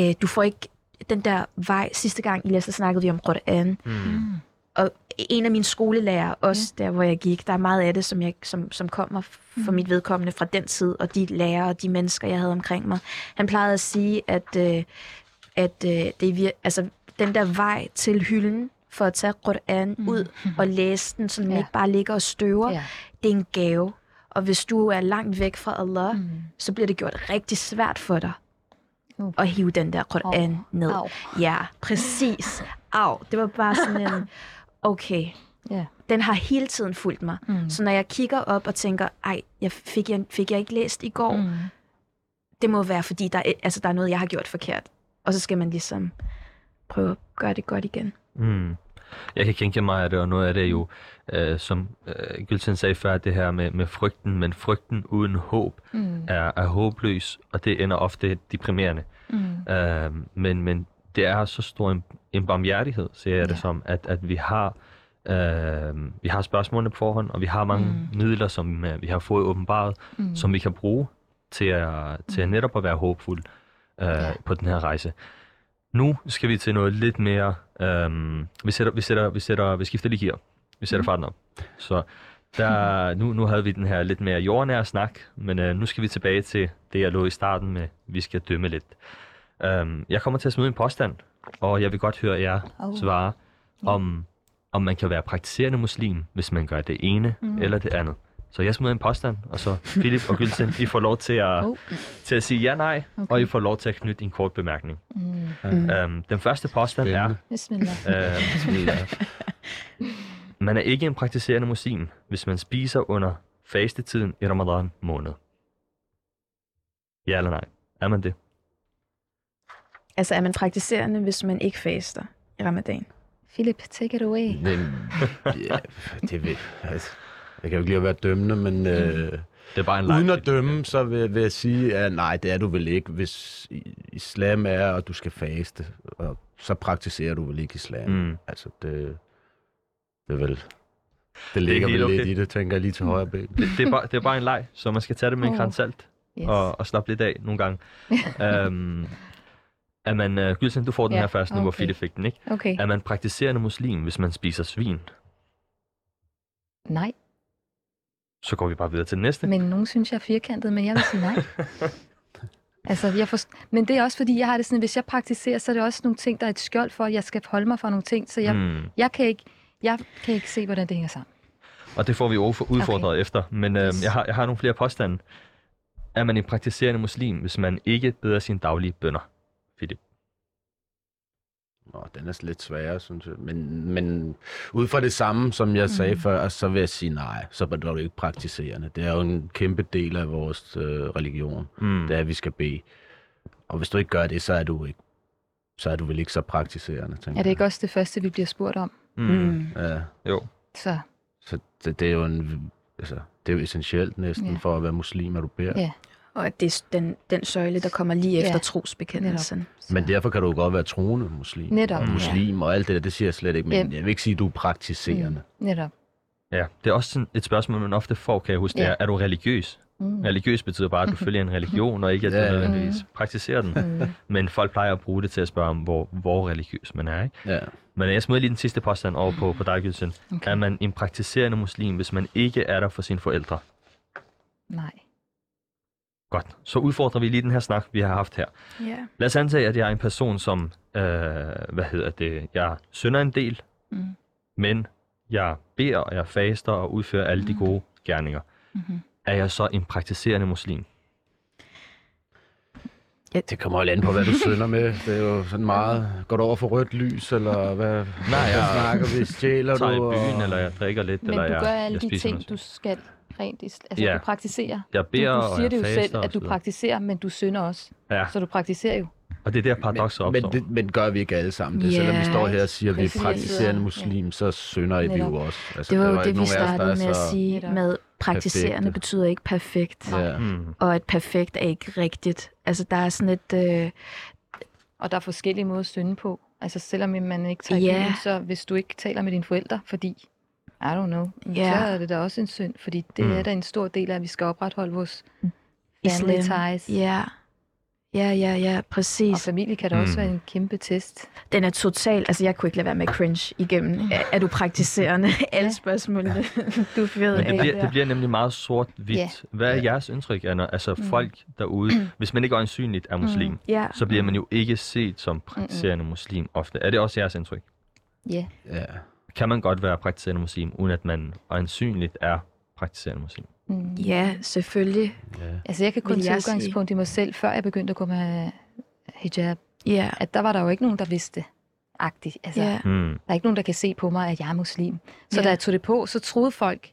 øh, du får ikke den der vej. Sidste gang i læste, snakkede vi om Qur'an, Mm. Mm. og en af mine skolelærer, også ja. der hvor jeg gik, der er meget af det, som, jeg, som, som kommer for Mm. mit vedkommende fra den tid, og de lærere og de mennesker, jeg havde omkring mig. Han plejede at sige, at, øh, at øh, det er vir- altså, den der vej til hylden, for at tage Qur'an Mm. ud <laughs> og læse den, så den Ja. ikke bare ligger og støver, Ja. det er en gave. Og hvis du er langt væk fra Allah, mm. Så bliver det gjort rigtig svært for dig Uh. at hive den der Qur'an Au. ned. Au. Ja, præcis. <laughs> Au, det var bare sådan en, okay, Ja. den har hele tiden fulgt mig. Mm. Så når jeg kigger op og tænker, ej, jeg fik, jeg, fik jeg ikke læst i går, mm. Det må være, fordi der er, altså, der er noget, jeg har gjort forkert. Og så skal man ligesom prøve at gøre det godt igen. Mm. Jeg kan genkende mig af det, og noget af det er jo, øh, som øh, Gylten sagde før, det her med, med frygten, men frygten uden håb Mm. er, er håbløs, og det ender ofte deprimerende. Mm. Øh, men, men det er så stor en, en barmhjertighed, ser jeg det Ja. som, at, at vi har øh, vi har spørgsmålene på forhånd, og vi har mange Mm. midler, som øh, vi har fået åbenbaret, Mm. som vi kan bruge til at, til at netop at være håbfuld øh, Ja. på den her rejse. Nu skal vi til noget lidt mere... øhm, vi, sætter, vi, sætter, vi, sætter, vi skifter lige gear. Vi sætter farten op. Så der, nu, nu havde vi den her lidt mere jordnære snak, men øh, nu skal vi tilbage til det, jeg lå i starten med, vi skal dømme lidt. Øhm, jeg kommer til at smide en påstand, og jeg vil godt høre jer Oh. svare, om, om man kan være praktiserende muslim, hvis man gør det ene Mm. eller det andet. Så jeg smider en påstand, og så <laughs> Philip og Gülsen, I får lov til at, Oh. til at sige ja, nej, Okay. og I får lov til at knytte en kort bemærkning. Mm. Mm. Øhm, den første påstand er. Bismillah. <laughs> øhm, Bismillah. man er ikke en praktiserende muslim, hvis man spiser under fastetiden i Ramadan måned. Ja eller nej? Er man det? Altså er man praktiserende, hvis man ikke faster i ramadan? Philip, take it away. Men, ja, det vil, altså, jeg kan jo ikke lide at være dømmende, men øh, Det er bare en leg. uden at dømme, så vil, vil jeg sige, at nej, det er du vel ikke, hvis i- islam er, og du skal faste, og så praktiserer du vel ikke islam. Mm. Altså, det, det er vel... Det ligger helt vel okay. lidt i det, tænker jeg lige til højre ben. Det, det, er bare, det er bare en leg, så man skal tage det med en Åh. kran salt Yes. og, og slappe lidt af nogle gange. <laughs> øhm, er man, uh, Gylsen, du får den Ja, her først, nu hvor. Philip fik den, ikke? Okay. Er man praktiserende muslim, hvis man spiser svin? Nej, Så går vi bare videre til den næste. men nogen synes, jeg er firkantet, men jeg vil sige nej. <laughs> Altså, jeg forst... Men det er også fordi, jeg har det sådan, at hvis jeg praktiserer, så er det også nogle ting, der er et skjold for, at jeg skal holde mig for nogle ting, så jeg, mm. Jeg, kan, ikke, jeg kan ikke se, hvordan det hænger sammen. Og det får vi udfordret okay. efter. Men øh, Yes. jeg, har, jeg har nogle flere påstande. Er man en praktiserende muslim, hvis man ikke beder sine daglige bønder? Philip. Nå, den er lidt sværere, synes jeg. Men, men ud fra det samme, som jeg sagde Mm. før, så vil jeg sige nej. Så er du ikke praktiserende. Det er jo en kæmpe del af vores øh, religion. Mm. Det er, at vi skal bede. Og hvis du ikke gør det, så er du ikke så er du vel ikke så praktiserende, tænker Er det ikke også det første, vi bliver spurgt om? Mm. Mm. jeg. Ja, Jo. Så så det, det er jo en, altså, det er jo essentielt næsten Ja. for at være muslim, at du beder. Ja. Og at det er den, den søjle, der kommer lige efter Ja. trosbekendelsen. Men derfor kan du jo godt være troende muslim. Netop, Og ja. muslim og alt det der, det siger jeg slet ikke. Men Ja. jeg vil ikke sige, at du er praktiserende. mm, netop. Ja, det er også sådan et spørgsmål, man ofte får, kan jeg huske. Det Ja. er, er du religiøs? Mm. Religiøs betyder bare, at du <laughs> følger en religion, og ikke at du Ja, nødvendigvis praktiserer den. Mm. Men folk plejer at bruge det til at spørge om, hvor, hvor religiøs man er. Ikke? Ja. Men jeg smider lige den sidste påstand over på, på dig, Gylsen. Okay. Er man en praktiserende muslim, hvis man ikke er der for sine forældre? Nej. Godt. Så udfordrer vi lige den her snak, vi har haft her. Ja. Lad os antage, at jeg er en person, som, øh, hvad hedder det, jeg synder en del, Mm. men jeg beder, og jeg faster og udfører alle de gode gerninger. Mm-hmm. Er jeg så en praktiserende muslim? Det kommer jo an på, hvad du synder med. Det er jo sådan meget... Går du over for rødt lys, eller hvad, Nej, hvad jeg- snakker vi? Stjæler Jeg tager i du? byen, og- eller jeg drikker lidt, Men eller du jeg, gør alle jeg de ting, noget. du skal rent. i- Altså, Ja. du praktiserer. Jeg Du, beder, du og siger det jo selv, at du praktiserer, men du synder også. Ja, Så du praktiserer jo. og det er der paradokset opstår. men, det, men gør vi ikke alle sammen det? Selvom vi Ja, står her og siger, at vi er praktiserende Ja. muslim, så synder vi Netop. jo også. Altså, Det var jo det, ikke vi startede med at sige Netop. med praktiserende perfekte. betyder ikke perfekt. Ja. Mm. Og at perfekt er ikke rigtigt. Altså, der er sådan et... Øh, Og der er forskellige måder at synde på. Altså selvom man ikke tager Ja. yeah. så hvis du ikke taler med dine forældre, fordi, I don't know, Ja. så er det da også en synd, fordi det Mm. er da en stor del af, at vi skal opretholde vores Islam. family ties. ja. Ja, ja, ja, Og præcis. familie kan da også Mm. være en kæmpe test. Den er total... Altså, jeg kunne ikke lade være med cringe igennem. Er, er du praktiserende? <laughs> Alle spørgsmålene. Du fed Men det bliver, det bliver nemlig meget sort-hvidt. Ja. Hvad er Ja. jeres indtryk, Anna? Altså Mm. folk derude, <clears throat> hvis man ikke øjensynligt er muslim, Ja. så bliver man jo ikke set som praktiserende muslim ofte. Er det også jeres indtryk? Ja. Ja. Kan man godt være praktiserende muslim, uden at man øjensynligt er praktiserende muslim? Mm. Ja, selvfølgelig. ja. Altså jeg kan kun tage udgangspunkt i mig selv, før jeg begyndte at gå med hijab. Ja. At der var der jo ikke nogen, der vidste agtigt. Altså, Ja. Hmm. Der er ikke nogen, der kan se på mig, at jeg er muslim. Så Ja. da jeg tog det på, så troede folk,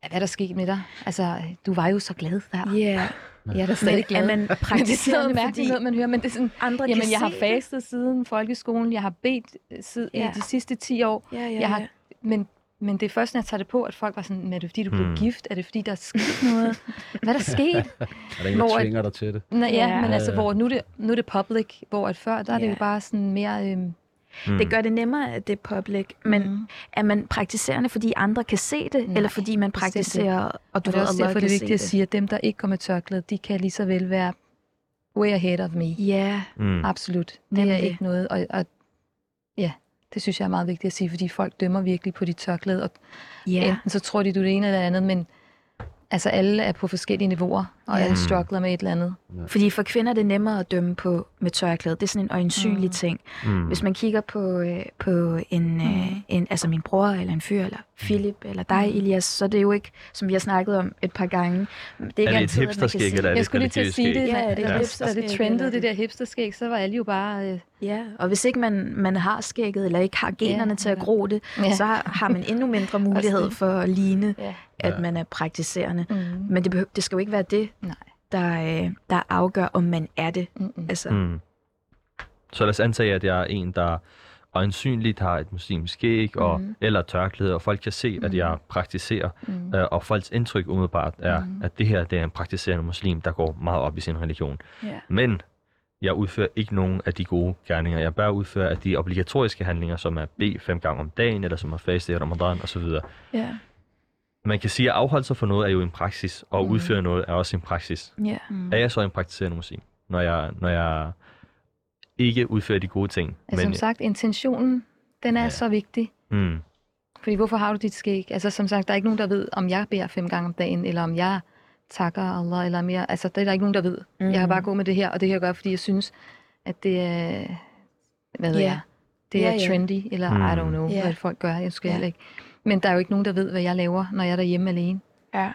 "Hvad er der sket med dig? Altså, du var jo så glad der. Ja. Jeg er da stadig <laughs> Men glad. er man er praktiserende, noget fordi noget, man hører, men det er sådan, andre jamen jeg har fastet siden folkeskolen, jeg har bedt øh, siden Ja. i de sidste 10 år. Ja, ja, jeg har- ja. men, men det er først, når jeg tager det på, at folk var sådan, men er det fordi, du blev Hmm. gift? Er det fordi, der er sket noget? Hvad er der <laughs> sket? Er der ingen, Hvor der tvinger dig til det? Nå, ja, Ja. men altså, Ja. hvor nu er det, nu er det public, hvor at før, der er det Ja. jo bare sådan mere... Øhm, Hmm. Det gør det nemmere, at det er public. Men mm. er man praktiserende, fordi andre kan se det? Nej, eller fordi man praktiserer, og du Og det er også derfor, det er vigtigt at sige, at dem, der ikke med tørklæde, de kan lige så vel være way ahead of me. Ja, Hmm. Absolut. Det er Nemlig. ikke noget, og, og ja, det synes jeg er meget vigtigt at sige, fordi folk dømmer virkelig på dit tørklæde, og ja. enten så tror de, du er det ene eller det andet, men altså alle er på forskellige niveauer, og Ja. alle struggler med et eller andet. Fordi for kvinder er det nemmere at dømme på med tørklæde. Det er sådan en øjensynlig Mm. ting. Hmm. Hvis man kigger på, øh, på en, øh, en, altså min bror, eller en fyr, eller Philip, eller dig, Mm. Elias, så er det jo ikke, som vi har snakket om et par gange. Det er ikke Er det et altid, hipsterskæg, eller er det Jeg skulle lige til at sige det? Ja, ja, det er da hipsterskæg, det trendede det der hipsterskæg, så var alle jo bare... Øh, Ja, og hvis ikke man, man har skægget, eller ikke har generne Ja, til at ja. gro det, Ja. så har, man endnu mindre <laughs> mulighed for at ligne, ja. at Ja. man er praktiserende. Mm. Men det, behøver, det skal jo ikke være det, Nej. der, øh, der afgør, om man er det. Mm-mm. Altså, Hmm. Så lad os antage, at jeg er en, der øjensynligt har et muslimsk skæg og, Mhm. eller tørklæde, og folk kan se, at jeg praktiserer, Mm. øh, og folks indtryk umiddelbart er, Mhm. at det her det er en praktiserende muslim, der går meget op i sin religion. ja. Men jeg udfører ikke nogen af de gode gerninger. Jeg bør udføre af de obligatoriske handlinger, som er bede fem gange om dagen, eller som er faste i Ramadan osv. Ja. Man kan sige, at afholde sig for noget er jo en praksis, og Mhm. udføre noget er også en praksis. ja. Mm. Er jeg så en praktiserende muslim, når jeg, når jeg ikke udfører de gode ting? Altså, som sagt, intentionen, den er Ja. så vigtig. mm, Fordi hvorfor har du dit skæg? Altså som sagt, der er ikke nogen, der ved, om jeg beder fem gange om dagen, eller om jeg takker Allah, eller mere, altså det er der ikke nogen, der ved. Mm. Jeg har bare gået med det her, og det her gør, fordi jeg synes, at det er, hvad ved Ja. jeg, det er Ja, ja. trendy, eller Mm. I don't know, Ja. hvad folk gør, jeg skal Ja. heller ikke. Men der er jo ikke nogen, der ved, hvad jeg laver, når jeg er derhjemme alene. Ja.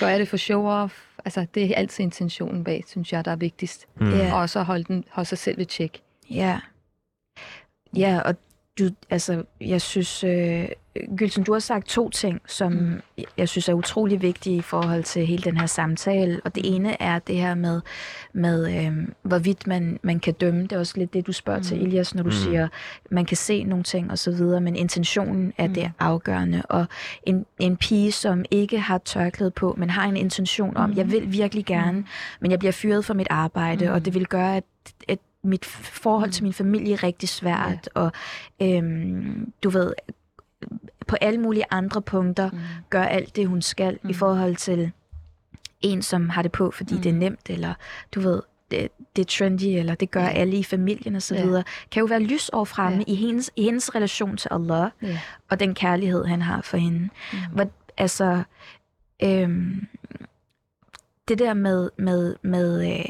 Gør jeg det for show-off? Altså, det er altid intentionen bag, synes jeg, der er vigtigst. Mm. Ja. Og så holde, den, holde sig selv ved tjek. Ja. Ja, og du, altså, jeg synes, øh, Gylsen, du har sagt to ting, som mm. jeg synes er utrolig vigtige i forhold til hele den her samtale. Og det ene er det her med, med øh, hvorvidt man, man kan dømme. Det er også lidt det, du spørger mm. til, Elias, når du Mm. mm. siger, man kan se nogle ting og så videre, men intentionen er mm. det afgørende. Og en, en pige, som ikke har tørklæde på, men har en intention om, mm. jeg vil virkelig gerne, mm. men jeg bliver fyret fra mit arbejde, mm. og det vil gøre, at, at mit forhold til min familie er rigtig svært, og øhm, du ved, på alle mulige andre punkter Mm. gør alt det, hun skal mm. i forhold til en, som har det på, fordi mm. det er nemt, eller du ved, det, det er trendy, eller det gør Ja. alle i familien og så Ja. videre, kan jo være lysår fremme Ja. i, hendes, i hendes relation til Allah, Ja. og den kærlighed, han har for hende. Mm. Hvad, altså, øhm, det der med, med, med øh,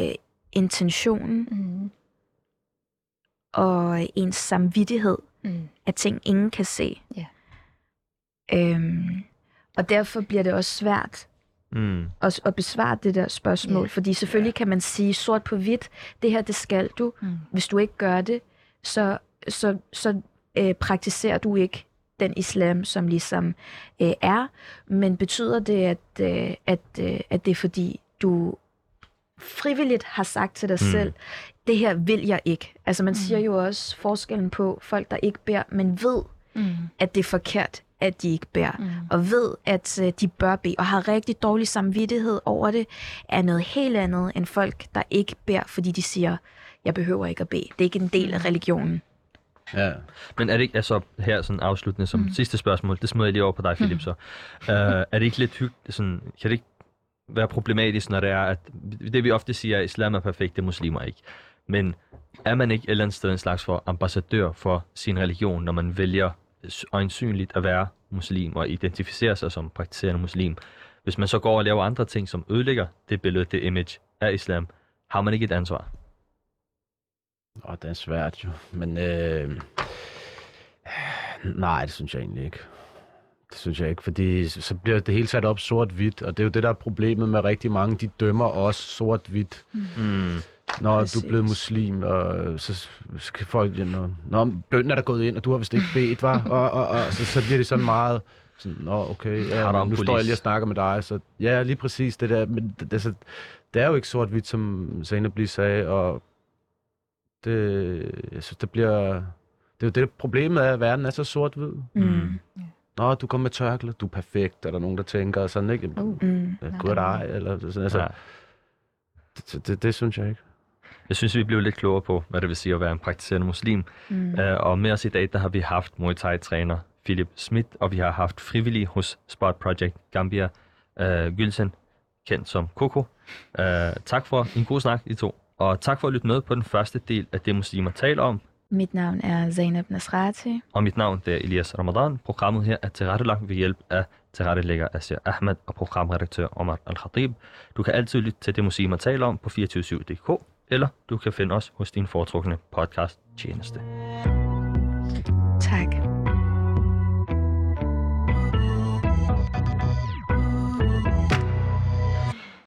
øh, intentionen Mm. og ens samvittighed, Mm. af ting, ingen kan se. Ja. Øhm, og derfor bliver det også svært Mm. at, at besvare det der spørgsmål, Ja. fordi selvfølgelig kan man sige sort på hvidt, det her, det skal du. Mm. Hvis du ikke gør det, så, så, så øh, praktiserer du ikke den islam, som ligesom øh, er. Men betyder det, at, øh, at, øh, at det er fordi, du frivilligt har sagt til dig Mm. mm. selv, det her vil jeg ikke. Altså man mm. siger jo også forskellen på folk, der ikke beder, men ved, Mm. at det er forkert, at de ikke beder. Mm. Og ved, at øh, de bør bede, og har rigtig dårlig samvittighed over det, er noget helt andet end folk, der ikke beder, fordi de siger, jeg behøver ikke at bede. Det er ikke en del af religionen. Ja. Men er det ikke, altså her sådan afsluttende som mm. sidste spørgsmål, det smider jeg lige over på dig, Philip, så. Uh, er det ikke lidt hyggeligt, sådan, kan det ikke være problematisk, når det er, at det vi ofte siger, at islam er perfekt, det er muslimer ikke. Men er man ikke et eller andet sted en slags for ambassadør for sin religion, når man vælger øjensynligt at være muslim og identificere sig som praktiserende muslim? Hvis man så går og laver andre ting, som ødelægger det billede, det image af islam, har man ikke et ansvar? Åh, det er svært jo. Men øh, nej, det synes jeg egentlig ikke. Det synes jeg ikke, fordi så bliver det hele sat op sort-hvidt, og det er jo det, der er problemet med rigtig mange. De dømmer også sort-hvidt, Mm. når Præcis. du er blevet muslim, og så skal folk... Nå, nå bønden er der gået ind, og du har vist ikke bedt, var og, og, og, så, så bliver det sådan meget... Sådan, Nå, okay, ja, om nu står jeg lige og snakker med dig, så ja, lige præcis det der, men det, det, så, det er jo ikke sort-hvidt, som Zainab lige sagde, og det, jeg synes, det bliver... Det er jo det, problemet er, at verden er så sort-hvid. Mm. Nå, du kommer med tørklæde, du er perfekt, er der nogen, der tænker sådan, ikke? Uh. Mm. Good eye, eller sådan, altså, Ja. det, det, det, synes jeg ikke. Jeg synes, vi blev lidt klogere på, hvad det vil sige at være en praktiserende muslim. Mm. Uh, og med os i dag, der har vi haft Muay Thai-træner Philip Schmidt, og vi har haft frivillig hos Sport Project Gambia, uh, Gylsen, kendt som Coco. Uh, tak for en god snak, I to. Og tak for at lytte med på den første del af det, muslimer taler om. Mit navn er Zainab Nasrati. Og mit navn det er Elias Ramadan. Programmet her er tilrettelagt ved hjælp af tilrettelægger Asir Ahmed og programredaktør Omar Al-Khatib. Du kan altid lytte til det, muslimer taler om på 247.dk, eller du kan finde os hos din foretrukne podcast tjeneste.